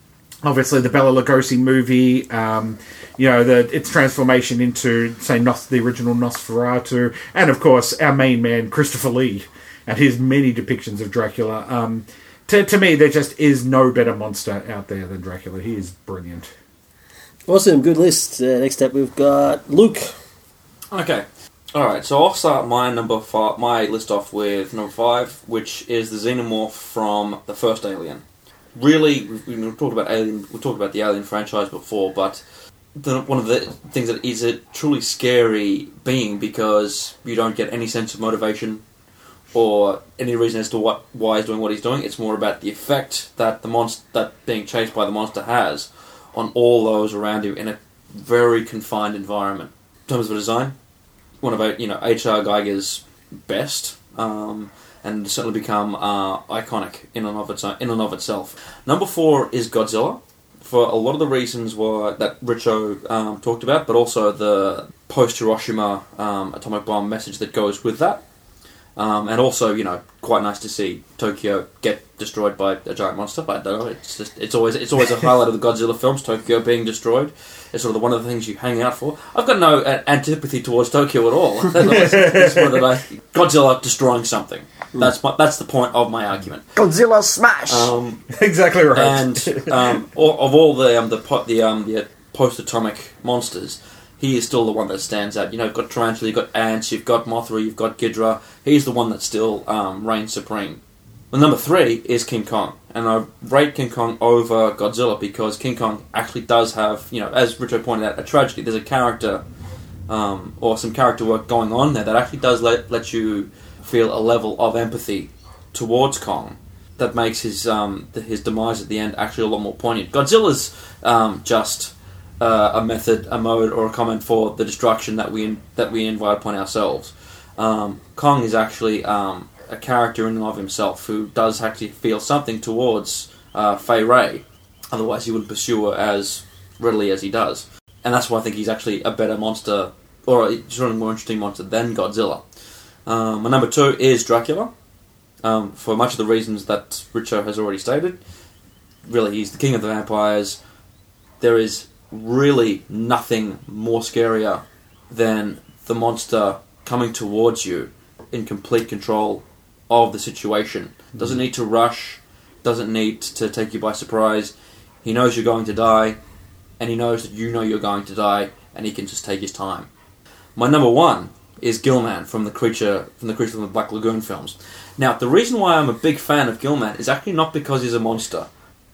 Obviously, the Bela Lugosi movie, um, you know, the its transformation into say Nos- the original Nosferatu, and of course our main man Christopher Lee and his many depictions of Dracula. Um, to, to me, there just is no better monster out there than Dracula. He is brilliant. Awesome, good list. Uh, next up, we've got Luke. Okay. All right. So I'll start my number five, my list off with number five, which is the xenomorph from the first Alien. Really, we've, we've talked about Alien. We talked about the Alien franchise before, but the, one of the things that is a truly scary being because you don't get any sense of motivation or any reason as to what why he's doing what he's doing. It's more about the effect that the monster that being chased by the monster has on all those around you in a very confined environment. In terms of design, one of you know H.R. Giger's best, um, and certainly become uh, iconic in and of its own, in and of itself. Number four is Godzilla, for a lot of the reasons that Richo um, talked about, but also the post Hiroshima um, atomic bomb message that goes with that. Um, and also, you know, quite nice to see Tokyo get destroyed by a giant monster. But I don't know, it's just it's always it's always a highlight of the Godzilla films. Tokyo being destroyed. It's sort of one of the things you hang out for. I've got no uh, antipathy towards Tokyo at all. That's it's that I, Godzilla destroying something. That's my, that's the point of my argument. Godzilla smash! Um, exactly right. and um, all, of all the um, the po- the um, the post-atomic monsters, he is still the one that stands out. You know, you've got Tarantula, you've got Ants, you've got Mothra, you've got Ghidra. He's the one that still um, reigns supreme. Well, number three is King Kong, and I rate King Kong over Godzilla because King Kong actually does have, you know, as Richo pointed out, a tragedy. There's a character um, or some character work going on there that actually does let let you feel a level of empathy towards Kong that makes his um, his demise at the end actually a lot more poignant. Godzilla's um, just uh, a method, a mode, or a comment for the destruction that we that we invite upon ourselves. Um, Kong is actually um, a character in and of himself who does actually feel something towards uh, Fay Wray. Otherwise, he wouldn't pursue her as readily as he does, and that's why I think he's actually a better monster, or a sort of more interesting monster than Godzilla. Um, my number two is Dracula um, for much of the reasons that Richo has already stated. Really, he's the king of the vampires. There is really nothing more scarier than the monster coming towards you in complete control of the situation. Doesn't mm-hmm. need to rush, doesn't need to take you by surprise. He knows you're going to die, and he knows that you know you're going to die, and he can just take his time. My number one is Gill-man from the creature from the creature from the Black Lagoon films. Now, the reason why I'm a big fan of Gill-man is actually not because he's a monster.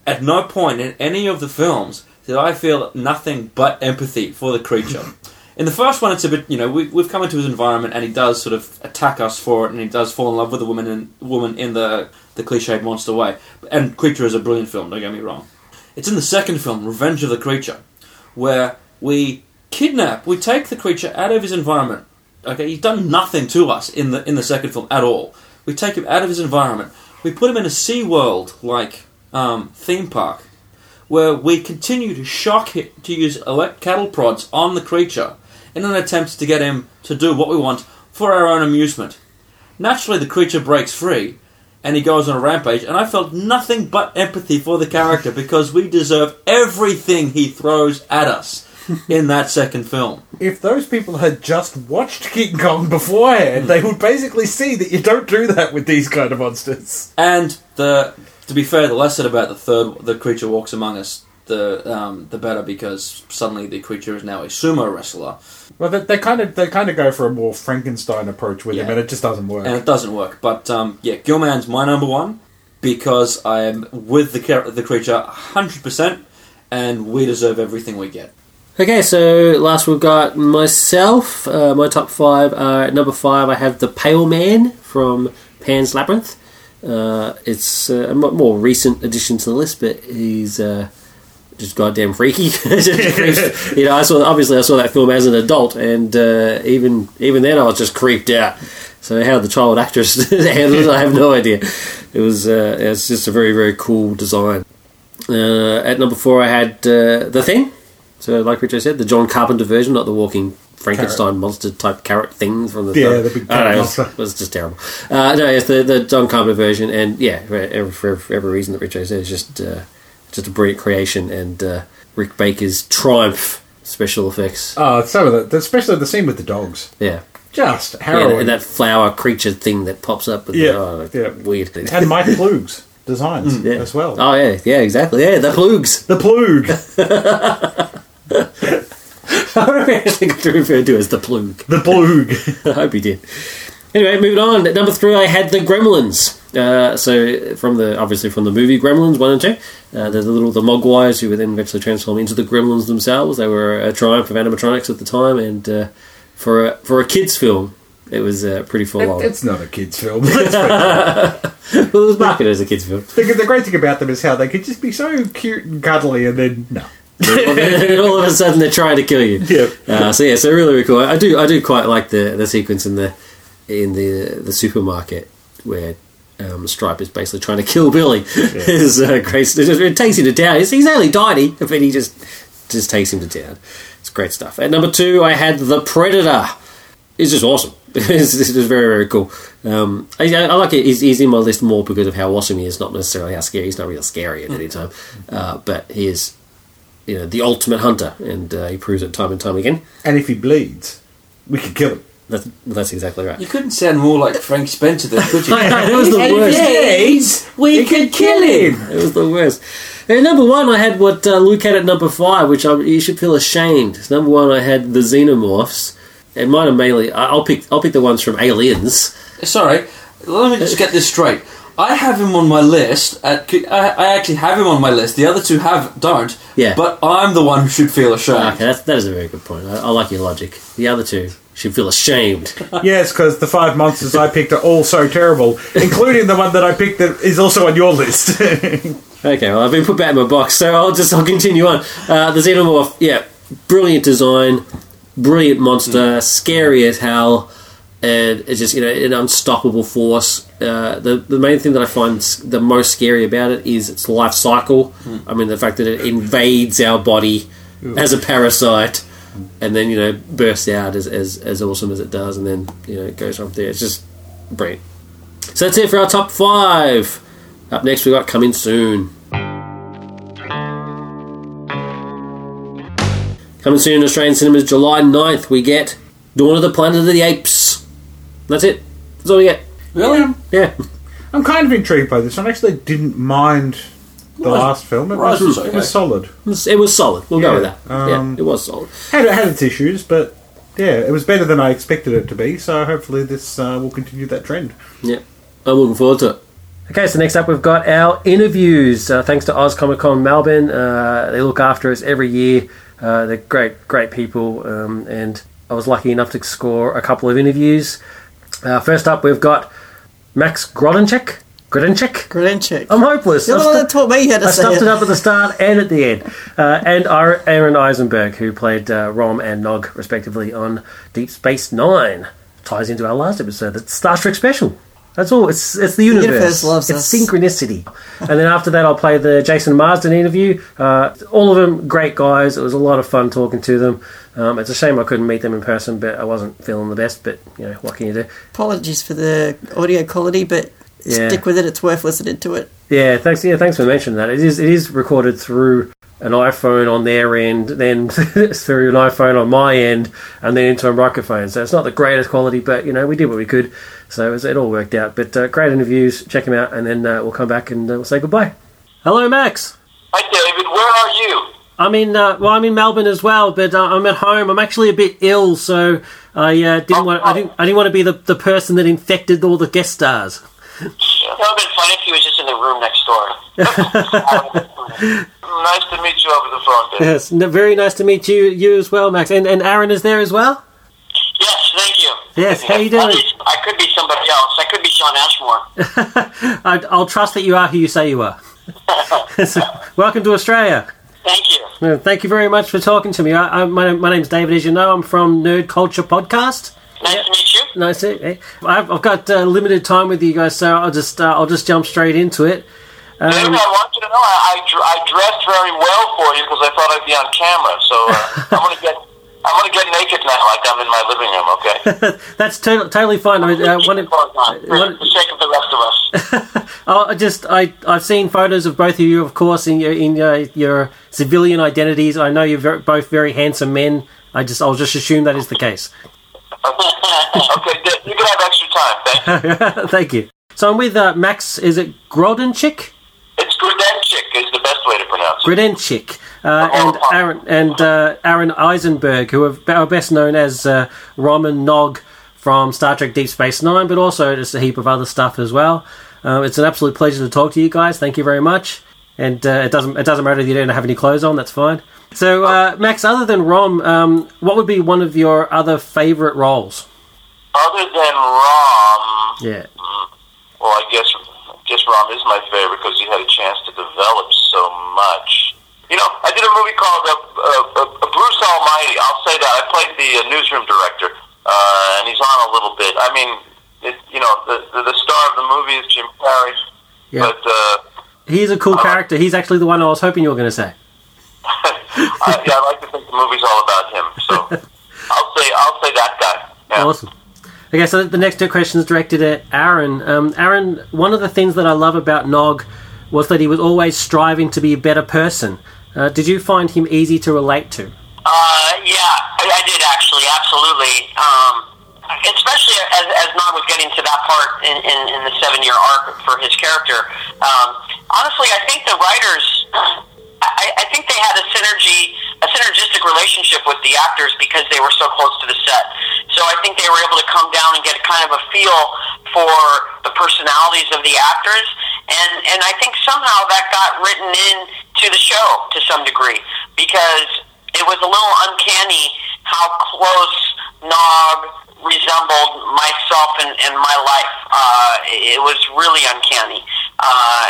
At no point in any of the films did I feel nothing but empathy for the creature. In the first one, it's a bit, you know, we, we've come into his environment and he does sort of attack us for it and he does fall in love with the woman in, woman in the, the cliched monster way. And Creature is a brilliant film, don't get me wrong. It's in the second film, Revenge of the Creature, where we kidnap, we take the creature out of his environment. Okay, he's done nothing to us in the in the second film at all. We take him out of his environment. We put him in a Sea World like um, theme park, where we continue to shock it to use elect cattle prods on the creature in an attempt to get him to do what we want for our own amusement. Naturally, the creature breaks free and he goes on a rampage, and I felt nothing but empathy for the character because we deserve everything he throws at us in that second film. if those people had just watched King Kong beforehand, they would basically see that you don't do that with these kind of monsters. And the to be fair, the less said about the third, the creature walks among us, the um, the better because suddenly the creature is now a sumo wrestler, Well, they, they kind of they kind of go for a more Frankenstein approach with him, and it just doesn't work. and it doesn't work. But um, yeah, Gill-man's my number one because I am with the char- the creature hundred percent, and we deserve everything we get. Okay, so last we've got myself. Uh, my top five are at number five. I have the Pale Man from Pan's Labyrinth. Uh, it's uh, a more recent addition to the list, but he's uh, just goddamn freaky. you know, I saw obviously I saw that film as an adult, and uh, even even then I was just creeped out. So how the child actress handled it, I have no idea. It was uh, it's just a very very cool design. Uh, at number four, I had the Thing. So, like Richard said, the John Carpenter version, not the walking Frankenstein monster type carrot thing from the Yeah, the big I know, carrot it was, monster. it was just terrible. Uh, no, it's the the John Carpenter version, and yeah, for every, for every reason that Richard said, it's just uh, just a brilliant creation, and uh, Rick Baker's triumph special effects. Oh, some of the, especially the scene with the dogs. Yeah. Just Yeah, harrowing. and that flower creature thing that pops up. With Yeah, the, oh, yeah. weird. and Mike Ploog's designs Yeah. as well. Oh yeah, yeah, exactly. Yeah, the plugs. The Plug. I think to refer to as the plug. the Plug. I hope he did. Anyway, moving on. At number three, I had the Gremlins. Uh, so from the obviously from the movie Gremlins one and two, uh, the little the Mogwais who were then eventually transformed into the Gremlins themselves. They were a triumph of animatronics at the time, and uh, for a, for a kids film, it was uh, pretty full It- on. it's not a kids' film. Well, it was marketed as a kids film. the, the great thing about them is how they could just be so cute and cuddly, and then no. And all of a sudden they're trying to kill you. Yep. Uh, so yeah, so really, really cool. I do, I do quite like the the sequence in the in the the supermarket where um, Stripe is basically trying to kill Billy. It's uh, great. It, just, it takes him to town. He's, he's only tiny, but he just just takes him to town. It's great stuff. At number two, I had the Predator. It's just awesome. it's, it's just very, very cool. Um, I, I like it. He's, he's in my list more because of how awesome he is, not necessarily how scary. He's not real scary at any time, uh, but he is, you know, the ultimate hunter, and uh, he proves it time and time again. And if he bleeds, we could kill him. That's that's exactly right. You couldn't sound more like Frank Spencer there, could you? I know, that was the worst. we could kill him. It was the worst. And number one, I had what uh, Luke had at number five, which I, you should feel ashamed. Number one, I had the Xenomorphs, and mine are mainly. I- I'll pick. I'll pick the ones from Aliens. Sorry, let me just get this straight. I have him on my list. At, I, I actually have him on my list. The other two have don't. Yeah. But I'm the one who should feel ashamed. Okay, that's, that is a very good point. I, I like your logic. The other two should feel ashamed. Yes, because the five monsters I picked are all so terrible, including the one that I picked that is also on your list. Okay, well, I've been put back in my box, so I'll just I'll continue on. Uh, the Xenomorph, yeah, brilliant design, brilliant monster, scary as hell, and it's just you know an unstoppable force. Uh, the the main thing that I find the most scary about it is its life cycle. I mean, the fact that it invades our body as a parasite. And then you know bursts out as, as as awesome as it does, and then you know it goes from there. It's just brilliant. So that's it for our top five. Up next, we got coming soon. Coming soon in Australian cinemas, July 9th, we get Dawn of the Planet of the Apes. That's it. That's all we get. Really? Yeah. I'm kind of intrigued by this. I actually didn't mind the Rise- last film. It Rise was, was it was solid. It was, it was solid. We'll go with that. um, yeah, it was solid. Had it had its issues, but yeah, it was better than I expected it to be. So hopefully this uh, will continue that trend. Yeah. I'm looking forward to it. Okay, so next up we've got our interviews. Uh, thanks to Oz Comic Con Melbourne. Uh, they look after us every year. Uh, they're great, great people. Um, and I was lucky enough to score a couple of interviews. Uh, first up, we've got Max Grodenchik. Grodenchik? Grodenchik. I'm hopeless. You're the one that taught me how to I say stuffed it. it up at the start and at the end. Uh, and Ar- Aron Eisenberg, who played uh, Rom and Nog, respectively, on Deep Space Nine. Ties into our last episode. It's Star Trek Special. That's all. It's it's the universe. universe loves it's us. synchronicity. and then after that, I'll play the Jason Marsden interview. Uh, all of them great guys. It was a lot of fun talking to them. Um, it's a shame I couldn't meet them in person, but I wasn't feeling the best. But you know, what can you do? Apologies for the audio quality, but Yeah. stick with it. It's worth listening to it. Yeah, thanks. Yeah, thanks for mentioning that. It is it is recorded through an iPhone on their end, then through an iPhone on my end, and then into a microphone. So it's not the greatest quality, but you know we did what we could, so it, was, it all worked out. But uh, great interviews. Check them out, and then uh, we'll come back and uh, we'll say goodbye. Hello, Max. Hi, David. Where are you? I'm in. Uh, well, I'm in Melbourne as well, but uh, I'm at home. I'm actually a bit ill, so I uh, didn't want. I didn't. I didn't want to be the, the person that infected all the guest stars. It would have been funny if he was just in the room next door. nice to meet you over the phone, Dave. Yes, n- very nice to meet you, you as well, Max. And and Aron is there as well. Yes, thank you. Yes, how you doing? I could be somebody else. I could be Sean Ashmore. I'll trust that you are who you say you are. So, welcome to Australia. Thank you. Thank you very much for talking to me. I, I, my, my name's David, as you know. I'm from Nerd Culture Podcast. Nice to meet you. Nice. To, eh, I've, I've got uh, limited time with you guys, so I'll just uh, I'll just jump straight into it. David, Um, I want you to know I, I, I dressed very well for you because I thought I'd be on camera. So uh, I'm gonna get I'm gonna get naked now, like I'm in my living room. Okay. that's to- totally fine. I mean, uh, one of- for the sake of the rest of us. Oh, I just I I've seen photos of both of you, of course, in your in your, your civilian identities. I know you're very, both very handsome men. I just I'll just assume that is the case. okay, you can have extra time. Thank you. Thank you. So I'm with uh, Max. Is it Grodenchik? It's Grudenchik is the best way to pronounce it. Grudenchik, uh, and Aron and uh, Aron Eisenberg, who are, are best known as uh, Rom and Nog from Star Trek Deep Space Nine, but also just a heap of other stuff as well. Uh, it's an absolute pleasure to talk to you guys. Thank you very much. And uh, it doesn't it doesn't matter if you don't have any clothes on. That's fine. So uh, Max, other than Rom, um, what would be one of your other favorite roles? Other than Rom, Yeah. well, I guess Guess Rom is my favorite because he had a chance to develop so much. You know, I did a movie called uh, uh, uh, Bruce Almighty. I'll say that I played the uh, newsroom director, uh, and he's on a little bit. I mean, it, you know, the, the the star of the movie is Jim Carrey, Yeah. but uh, He's a cool character. He's actually the one I was hoping you were going to say. I, yeah, I like to think the movie's all about him. So I'll say I'll say that guy. Yeah. Awesome. Okay, so the next two questions directed at Aron. Um, Aron, one of the things that I love about Nog was that he was always striving to be a better person. Uh, did you find him easy to relate to? Uh, yeah, I, I did actually, absolutely. Um, especially as, as Nog was getting to that part in, in, in the seven year arc for his character. Um, honestly, I think the writers, I, I think they had a synergy, a synergistic relationship with the actors because they were so close to the set. So I think they were able to come down and get kind of a feel for the personalities of the actors, and and I think somehow that got written in to the show to some degree because it was a little uncanny how close Nog resembled myself and, and my life. Uh, it was really uncanny. Uh,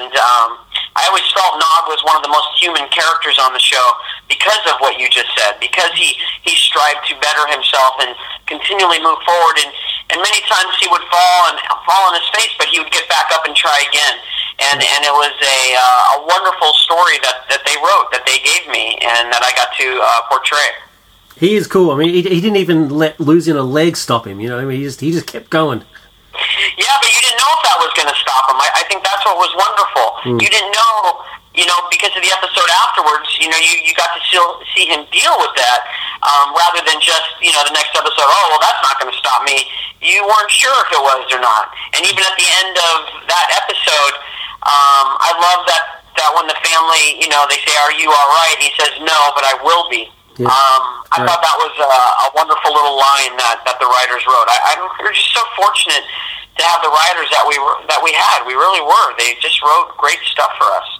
and um, I always felt Nog was one of the most human characters on the show because of what you just said, because he, he strived to better himself and continually move forward. And, and many times he would fall and fall on his face, but he would get back up and try again. And, and it was a, uh, a wonderful story that, that they wrote, that they gave me, and that I got to uh, portray. He is cool. I mean, he, he didn't even let losing a leg stop him. You know, I mean, he just he just kept going. Yeah, but you didn't know if that was going to stop him. I, I think that's what was wonderful. You didn't know, you know, because of the episode afterwards. You know, you you got to still see him deal with that, um, rather than just you know the next episode. Oh, well, that's not going to stop me. You weren't sure if it was or not. And even at the end of that episode, um, I love that that when the family, you know, they say, "Are you all right?" He says, "No, but I will be." Yeah. Um, I Right. thought that was a, a wonderful little line that, that the writers wrote. I, I'm we're just so fortunate to have the writers that we were that we had. We really were. They just wrote great stuff for us.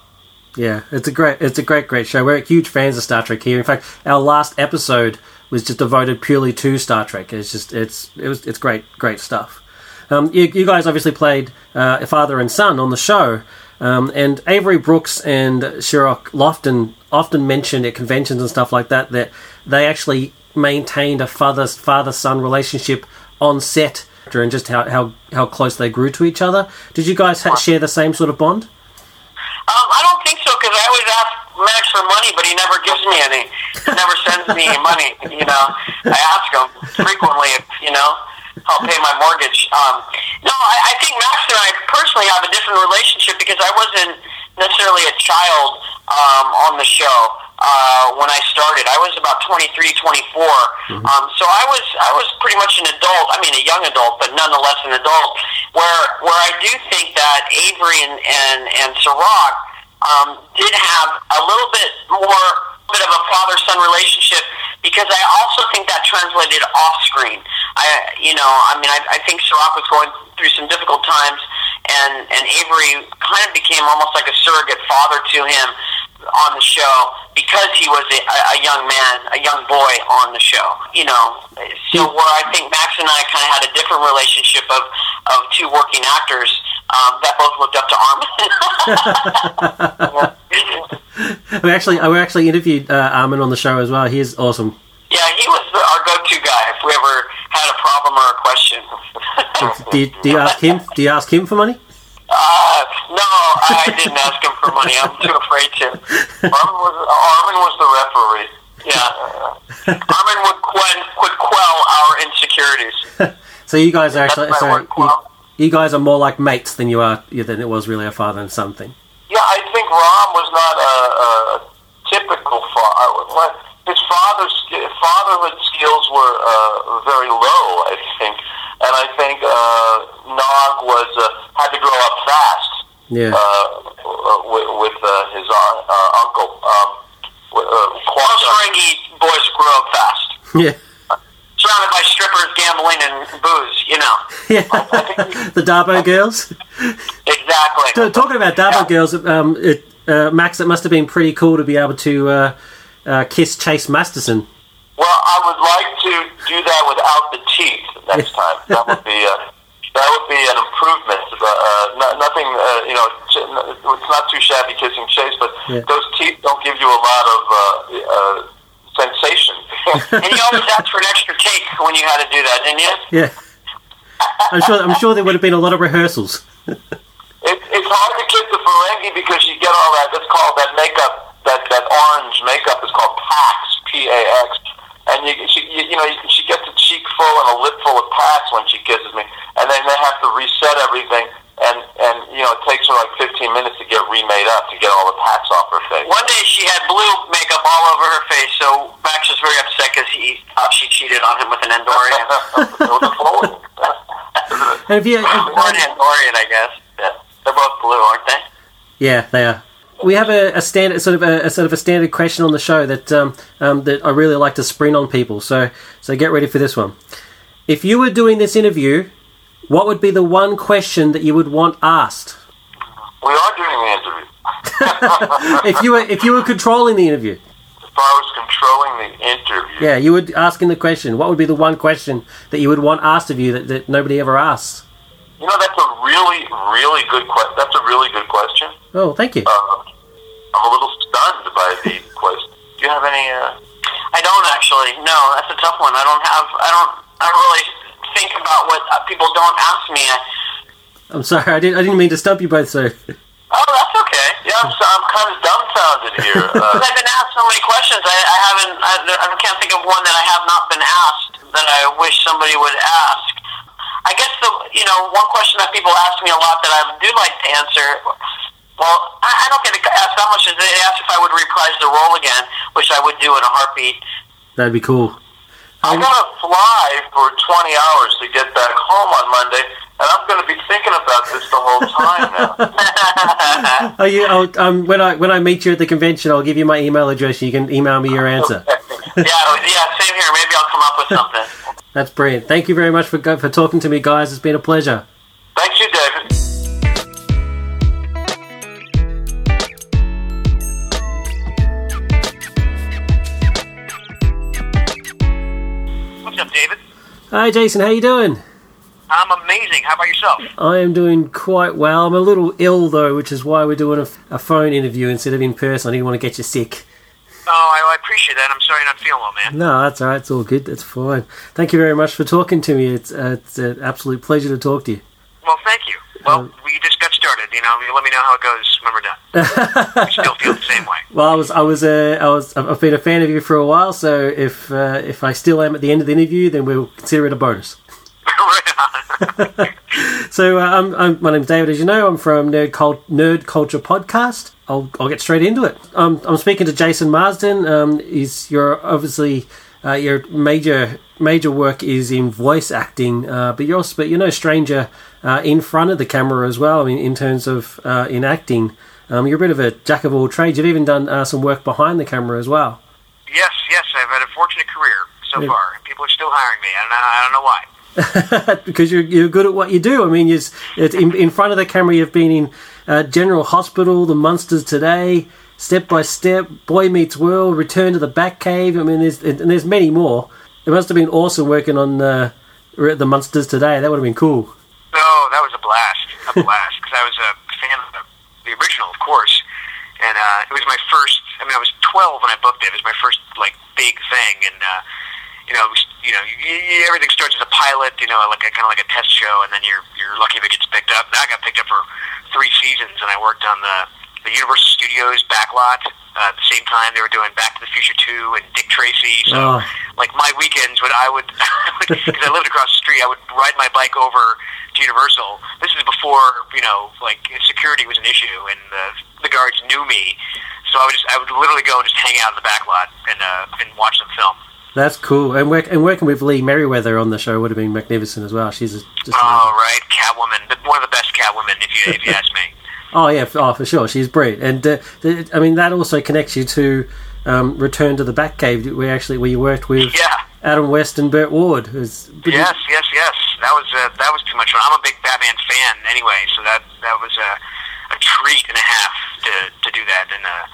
Yeah, it's a great it's a great great show. We're huge fans of Star Trek here. In fact, our last episode was just devoted purely to Star Trek. It's just it's it was it's great great stuff. Um, you, you guys obviously played uh, father and son on the show, um, and Avery Brooks and Cirroc Lofton often mentioned at conventions and stuff like that that they actually maintained a father father son relationship on set and just how, how how close they grew to each other. Did you guys ha- share the same sort of bond? Um, I don't think so because I always ask Max for money, but he never gives me any. He never sends me money. You know, I ask him frequently if you know I'll pay my mortgage. Um, no, I, I think Max and I personally have a different relationship because I wasn't necessarily a child um, on the show uh, when I started. I was about 23, 24. Um, so I was I was pretty much an adult. I mean, a young adult, but nonetheless an adult. Where where I do think that Avery and and, and Cirroc um, did have a little bit more bit of a father son relationship because I also think that translated off screen. I you know I mean I, I think Cirroc was going through some difficult times and and Avery kind of became almost like a surrogate father to him on the show because he was a, a young man, a young boy on the show. You know, so where I think Max and I kind of had a different relationship of of two working actors um, that both looked up to Armin. We actually, we actually interviewed uh, Armin on the show as well. He's awesome. Yeah, he was our go-to guy if we ever had a problem or a question. Do you, do you ask him? Do you ask him for money? Uh, no, I didn't ask him for money. I'm too afraid to. Armin was, Armin was the referee. Yeah. Armin would, quen, would quell our insecurities. So you guys are actually, That's my so word, you, you guys are more like mates than you are than it was really a father and son thing. Yeah, I think Rom was not a, a typical father. His father's fatherhood skills were uh, very low, I think, and I think uh, Nog was uh, had to grow up fast. Yeah. uh, with, with uh, his uh, uh, uncle. Um, with, uh, Most Ferengi boys grow up fast, Yeah. surrounded by strippers, gambling, and booze. You know, Yeah. the Dabo girls. exactly. So, talking about Dabo Yeah. girls, um, it, uh, Max, it must have been pretty cool to be able to uh, uh, kiss Chase Masterson. Well, I would like to do that without the teeth next time. That would be a, that would be an improvement. Uh, uh, no- nothing, uh, you know, it's not too shabby kissing Chase, but Yeah. those teeth don't give you a lot of uh, uh, sensation. and you always asked for an extra take when you had to do that, didn't you? Yeah. I'm sure. I'm sure there would have been a lot of rehearsals. It, it's hard to kiss the Ferengi because you get all that. That's called that makeup. That that orange makeup is called Pax, P A X, and you she you, you know she gets a cheek full and a lip full of Pax when she kisses me, and then they have to reset everything, and and you know it takes her like 15 minutes to get remade up to get all the Pax off her face. One day she had blue makeup all over her face, so Max was very upset because he thought she cheated on him with an Andorian. it was a Floyd. Have you? or an Andorian, I guess. Yeah. They're both blue, aren't they? Yeah, they are. We have a, a standard sort of a, a sort of a standard question on the show that um, um, that I really like to spring on people. So so get ready for this one. If you were doing this interview, what would be the one question that you would want asked? We are doing the interview. If you were if you were controlling the interview, If I was controlling the interview, yeah, you would asking the question. What would be the one question that you would want asked of you that, that nobody ever asks? You know that's a really, really good question. That's a really good question. Oh, thank you. Uh, I'm a little stunned by the question. Do you have any? Uh... I don't actually. No, that's a tough one. I don't have. I don't. I don't really think about what uh, people don't ask me. I, I'm sorry, I didn't I didn't mean to stump you both. So Oh, that's okay. Yeah, I'm, so, I'm kind of dumbfounded here. Uh, I've been asked so many questions. I, I haven't. I, I can't think of one that I have not been asked that I wish somebody would ask. I guess the you know one question that people ask me a lot that I do like to answer. Well, I, I don't get asked that much. Is they ask if I would reprise the role again, which I would do in a heartbeat. that'd be cool. I'm gonna fly for 20 hours to get back home on Monday, and I'm gonna be thinking about this the whole time now. Oh, you. Oh, um, when I when I meet you at the convention, I'll give you my email address. You can email me your answer. yeah, yeah, same here. Maybe I'll come up with something. That's brilliant. Thank you very much for for talking to me, guys. It's been a pleasure. Thank you, David. What's up, David? Hi, Jason. How you doing? I'm amazing. How about yourself? I am doing quite well. I'm a little ill though, which is why we're doing a, a phone interview instead of in person. I didn't want to get you sick. Oh, I, I appreciate that. I'm sorry you're not feeling well, man. No, that's all right. It's all good. That's fine. Thank you very much for talking to me. It's uh, it's an absolute pleasure to talk to you. Well, thank you. Well, we just got started. You know, you let me know how it goes when we're done. I still feel the same way. Well, I was I was uh, I was I've been a fan of you for a while. So if uh, if I still am at the end of the interview, then we'll consider it a bonus. right on. So uh, I'm, I'm, my name's David, as you know. I'm from Nerd, Cult, Nerd Culture Podcast. I'll, I'll get straight into it. Um, I'm speaking to Jason Marsden. Um, he's your obviously uh, your major major work is in voice acting, uh, but you're also, but you're no stranger uh, in front of the camera as well. I mean, in terms of uh, in acting, um, you're a bit of a jack of all trades. You've even done uh, some work behind the camera as well. yes, yes, I've had a fortunate career so Yeah. far. People are still hiring me. I I don't know why. because you're you're good at what you do. I mean, you're, it's in, in front of the camera. You've been in uh, General Hospital, The Munsters Today, Step by Step, Boy Meets World, Return to the Batcave. I mean, there's and there's many more. It must have been awesome working on uh, The Munsters Today. That would have been cool. No, that was a blast, a blast, because I was a fan of the, the original, of course, and uh, it was my first. I mean, I was 12 when I booked it. It was my first like big thing, and uh, you know, it was, you know, you, you, everything starts as a pilot, you know, like a kind of like a test show, and then you're you're lucky if it gets picked up. Now I got picked up for three seasons, and I worked on the the Universal Studios backlot. Uh, at the same time, they were doing Back to the Future 2 and Dick Tracy. So, Oh. like my weekends, when I would, because I lived across the street, I would ride my bike over to Universal. This is before you know, like security was an issue, and the the guards knew me. So I would just, I would literally go and just hang out in the backlot and uh, and watch them film. That's cool. And work and working with Lee Meriwether on the show would have been magnificent as well. She's a, just Oh, amazing. right, Catwoman, one of the best Catwomen, if you if you ask me. Oh yeah, f- oh for sure, she's brilliant. And uh, th- I mean that also connects you to um, Return to the Batcave, where actually where you worked with Yeah. Adam West and Burt Ward. Who's, Yes, yes, yes. That was uh, that was too much fun. I'm a big Batman fan anyway, so that that was a, a treat and a half to to do that and uh,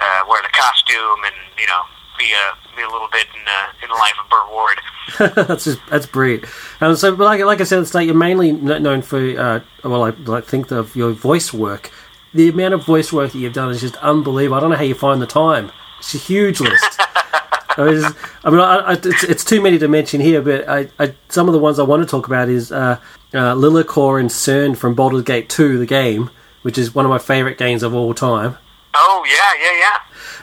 uh, wear the costume and you know be a be a little bit in uh, in the life of Burt Ward. that's just that's brilliant. Um, so, like like I said, it's like you're mainly known for uh, well, I, I think of your voice work. The amount of voice work that you've done is just unbelievable. I don't know how you find the time. It's a huge list. I mean, it's- I mean, I, I, it's, it's too many to mention here, but I, I, some of the ones I want to talk about is uh, uh, Lilarcor and Cernd from Baldur's Gate 2, the game, which is one of my favourite games of all time. Oh yeah, yeah, yeah.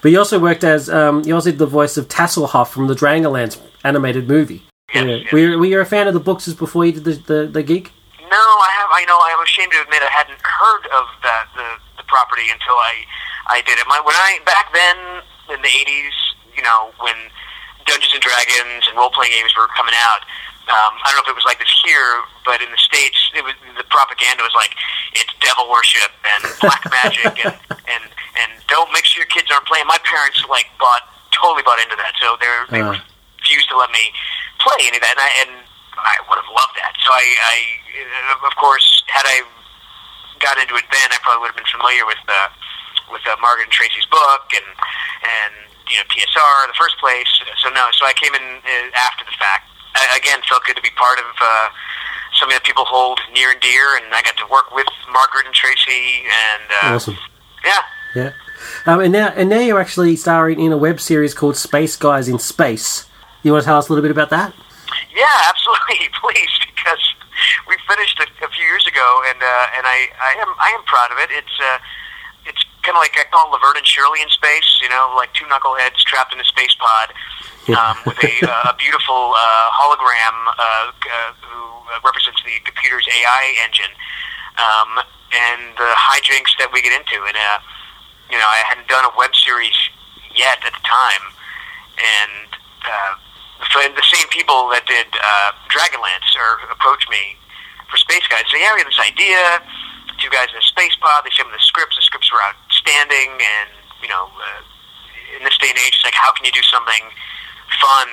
But you also worked as, um, you also did the voice of Tasslehoff from the Dragonlance animated movie. Yes, Yeah. yes. Were, you, were you a fan of the books just before you did the, the, the gig? No, I have. I know. I'm ashamed to admit I hadn't heard of that the the property until I I did it. My when I back then in the '80s, you know, when Dungeons and Dragons and role playing games were coming out. Um, I don't know if it was like this here, but in the states, it was the propaganda was like it's devil worship and black magic and and and don't make sure your kids aren't playing. My parents like bought totally bought into that, so they're they Uh. refused to let me play any of that, and I, and I would have loved that. So I, I uh, of course, had I got into it then, I probably would have been familiar with uh, with uh, Margaret and Tracy's book and and you know TSR in the first place. So no, so I came in uh, after the fact. I, again, felt good to be part of uh, something that people hold near and dear, and I got to work with Margaret and Tracy, and uh, Awesome. yeah. Yeah. Um, and now, and now you're actually starring in a web series called Space Guys in Space. You want to tell us a little bit about that? Yeah, absolutely, please, because we finished it a few years ago, and uh, and I, I am I am proud of it. It's uh, it's kind of like I call it Laverne and Shirley in space. You know, like two knuckleheads trapped in a space pod um, with a, uh, a beautiful uh, hologram uh, uh, who uh, represents the computer's AI engine, um, and the hijinks that we get into. And uh, you know, I hadn't done a web series yet at the time, and uh, the same people that did uh, Dragonlance or approached me for Space Guys. Say, yeah, we have this idea. Two guys in a space pod. They sent me the scripts. The scripts were outstanding, and you know, uh, in this day and age, it's like, how can you do something fun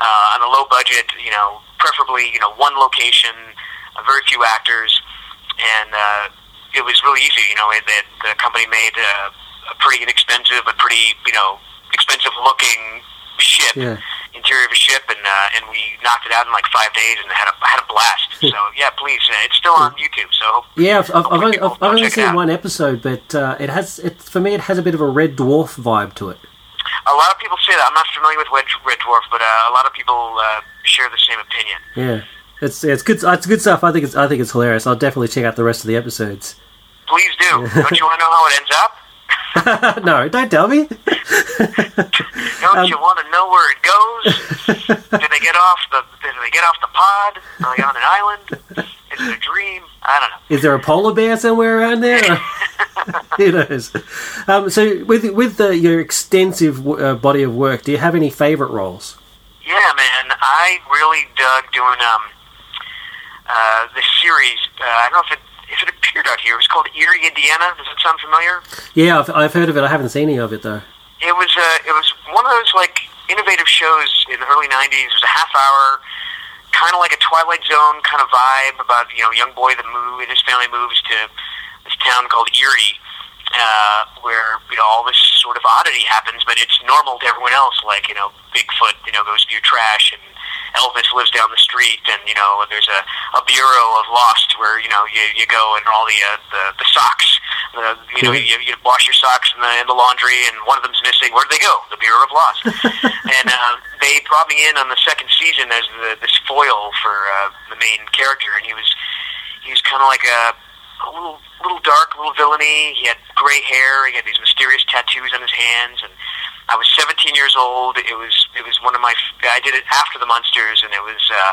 uh, on a low budget? You know, preferably, you know, one location, uh, very few actors, and uh, it was really easy. You know, it, the company made uh, a pretty inexpensive but pretty, you know, expensive looking ship Yeah. interior of a ship, and uh, and we knocked it out in like five days and had a had a blast. so yeah, please, uh, it's still on YouTube. So Yeah, I've, I've, only, I've, I've only seen one episode, but uh, it has it for me. It has a bit of a Red Dwarf vibe to it. a lot of people say that. I'm not familiar with Red, Red Dwarf, but uh, a lot of people uh, share the same opinion. Yeah, it's it's good. It's good stuff. I think it's I think it's hilarious. I'll definitely check out the rest of the episodes. Please do. Don't you want to know how it ends up? no, don't tell me. Don't Um, you want to know where it goes? do they get off the? Do they get off the pod? Are they on an island? Is it a dream? I don't know. Is there a polar bear somewhere around there? Who knows? Um, so, with with the, your extensive uh, body of work, do you have any favorite roles? Yeah, man, I really dug doing um uh this series. Uh, I don't know if it if it appeared out here. It was called Erie, Indiana. Does it sound familiar? Yeah, I've, I've heard of it. I haven't seen any of it though. It was uh, it was one of those like innovative shows in the early '90s. It was a half hour kind of like a Twilight Zone kind of vibe about you know young boy that move and his family moves to this town called Erie, uh, where you know all this sort of oddity happens, but it's normal to everyone else. Like you know Bigfoot, you know goes through your trash and Elvis lives down the street, and you know there's a, a bureau of lost where you know you, you go and all the uh, the, the socks, the, you know you, you wash your socks in the in the laundry, and one of them's missing. Where did they go? The bureau of lost. and uh, they brought me in on the second season as the, this foil for uh, the main character, and he was he was kind of like a, a little little dark, a little villainy. He had gray hair. He had these mysterious tattoos on his hands, and I was 17 years old. It was it was one of my. I did it after the Munsters, and it was uh,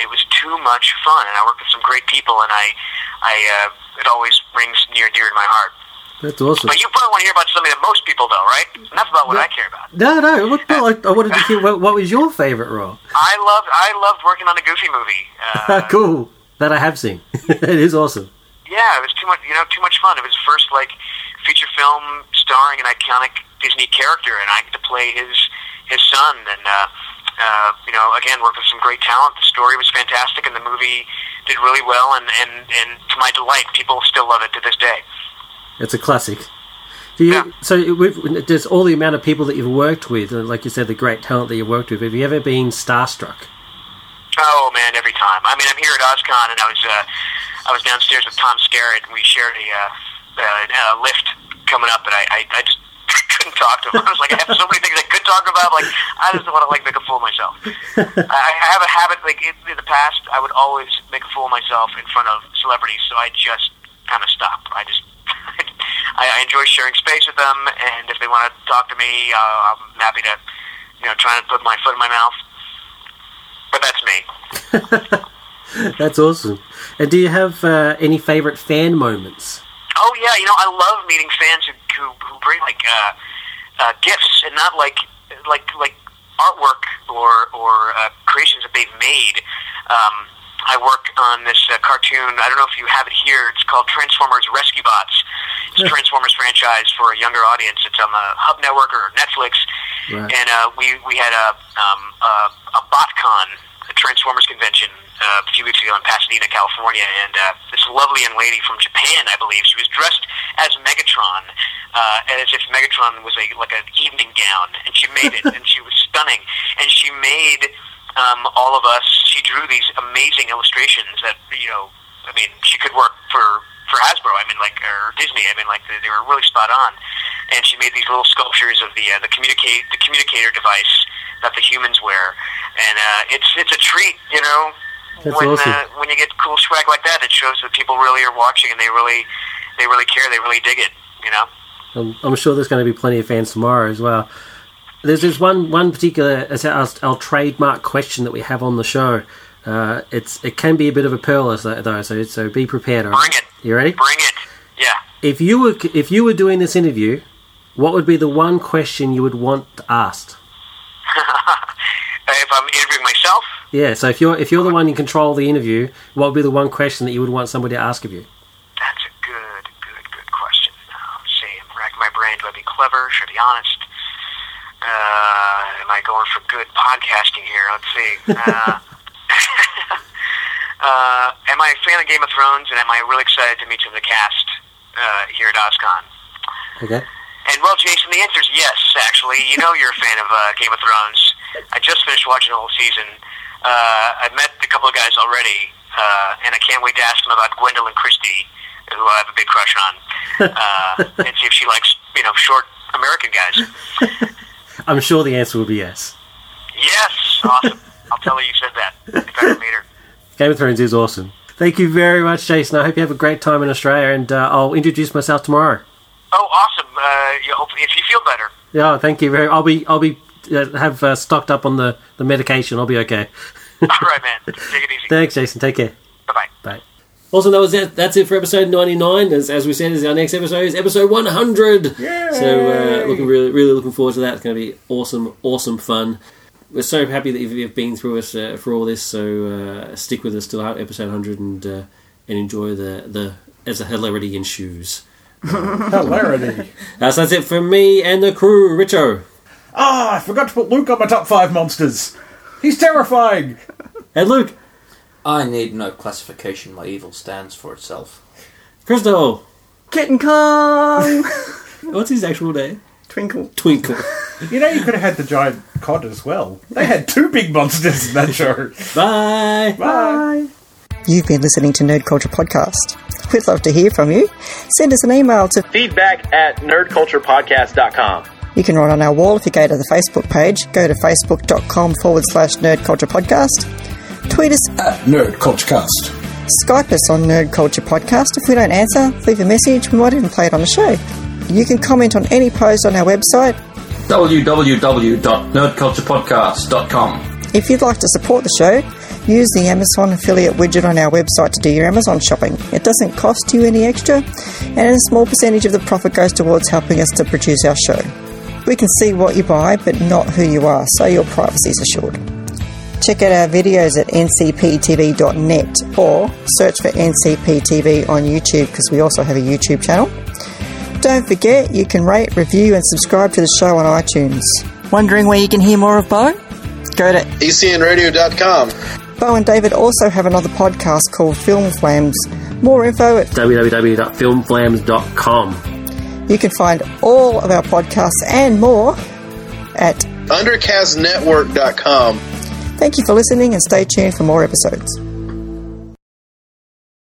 it was too much fun. And I worked with some great people, and I I uh, it always rings near and dear to my heart. That's awesome. But you probably want to hear about something that most people know, right? Enough about what I care about. No, no. What, what, I wanted to hear. What, what was your favorite role? I loved I loved working on the Goofy movie. Uh, cool. That I have seen. it is awesome. yeah, it was too much. You know, too much fun. It was the first like feature film starring an iconic Disney character, and I get to play his his son. And uh, uh, you know, again, worked with some great talent. The story was fantastic, and the movie did really well. And and and to my delight, people still love it to this day. It's a classic. Do you, Yeah. So, with, there's all the amount of people that you've worked with, and like you said, the great talent that you've worked with. Have you ever been starstruck? Oh man, every time. I mean, I'm here at OzCon, and I was uh, I was downstairs with Tom Skerritt, and we shared a, uh, uh, a lift coming up, and I, I, I just couldn't talk to him. I was like, I have so many things I could talk about. Like, I just want to like make a fool of myself. I, I have a habit, like in, in the past, I would always make a fool of myself in front of celebrities, so I just kind of stop. I just. I, I enjoy sharing space with them, and if they want to talk to me, uh, I'm happy to, you know, try and put my foot in my mouth. But that's me. That's awesome. And do you have uh, any favorite fan moments? Oh yeah, you know I love meeting fans who who, who bring like uh, uh, gifts and not like like like artwork or or uh, creations that they've made. Um, I work on this uh, cartoon. I don't know if you have it here. It's called Transformers Rescue Bots. It's a Transformers franchise for a younger audience. It's on the Hub Network or Netflix. Right. And uh, we we had a um, a, a BotCon, Transformers convention, uh, a few weeks ago in Pasadena, California, and uh, this lovely young lady from Japan, I believe, she was dressed as Megatron, uh, as if Megatron was a like an evening gown, and she made it, and she was stunning, and she made um, all of us. She drew these amazing illustrations that you know, I mean, she could work for for Hasbro. I mean, like or Disney. I mean, like they, they were really spot on. And she made these little sculptures of the uh, the communicate the communicator device that the humans wear, and uh, it's it's a treat, you know. That's when awesome. uh, when you get cool swag like that, it shows that people really are watching and they really they really care. They really dig it. You know. I'm, I'm sure there's going to be plenty of fans tomorrow as well. There's this one one particular it's our, our trademark question that we have on the show. Uh, it's it can be a bit of a pearl though so so be prepared. all right? Bring it. You ready? Bring it. Yeah. If you were if you were doing this interview, what would be the one question you would want asked? if I'm interviewing myself, Yeah. So if you're if you're the one in control of the interview, what would be the one question that you would want somebody to ask of you? that's a good, good, good question. Let's see, I'm racking my brain. Do I be clever? Should I be honest? Uh, am I going for good podcasting here? Let's see. Uh, uh, am I a fan of Game of Thrones, and am I really excited to meet some of the cast uh, here at OzCon? Okay. And well, Jason, the answer is yes. Actually, you know you're a fan of uh, Game of Thrones. I just finished watching the whole season. Uh, I've met a couple of guys already, uh, and I can't wait to ask them about Gwendoline Christie, who I have a big crush on, uh, and see if she likes you know short American guys. I'm sure the answer will be yes. Yes, awesome. I'll tell her you said that if I meet her. Game of Thrones is awesome. Thank you very much, Jason. I hope you have a great time in Australia, and uh, I'll introduce myself tomorrow. Oh, awesome! Uh, you hope if you feel better. Yeah, thank you very. I'll be I'll be uh, have uh, stocked up on the, the medication. I'll be okay. All right, man. Take it easy. Thanks, Jason. Take care. Bye bye. Bye. Also, that was it. That's it for episode ninety nine. As, as we said, is our next episode is episode one hundred. So, uh, looking really really looking forward to that. It's going to be awesome, awesome fun. We're so happy that you've, you've been through us uh, for all this. So uh, stick with us till our episode hundred and uh, and enjoy the the as the hilarity ensues. Hilarity. Uh, so that's it for me and the crew. Richo. Ah, I forgot to put Luke on my top five monsters. He's terrifying. And Luke. I need no classification. My evil stands for itself. Crystal. Kitten Kong! What's his actual name? Twinkle. Twinkle. You know, you could have had the giant cod as well. They had two big monsters in that show. Bye. Bye. You've been listening to Nerd Culture Podcast. We'd love to hear from you. Send us an email to Feedback at nerdculturepodcast.com. You can write on our wall if you go to the Facebook page. Go to facebook.com forward slash nerd culture podcast. Tweet us, Nerd Culturecast. Skype us on Nerd Culture Podcast. If we don't answer, leave a message. We might even play it on the show. You can comment on any post on our website. www.nerdculturepodcast.com. If you'd like to support the show, use the Amazon affiliate widget on our website to do your Amazon shopping. It doesn't cost you any extra, and a small percentage of the profit goes towards helping us to produce our show. We can see what you buy, but not who you are, so your privacy is assured. Check out our videos at ncptv.net or search for NCPTV on YouTube because we also have a YouTube channel. Don't forget, you can rate, review, and subscribe to the show on iTunes. Wondering where you can hear more of Bo? Go to ECNradio.com. Bo and David also have another podcast called Film Flams. More info at www.filmflams.com. you can find all of our podcasts and more at Undercastnetwork.com. Thank you for listening and stay tuned for more episodes.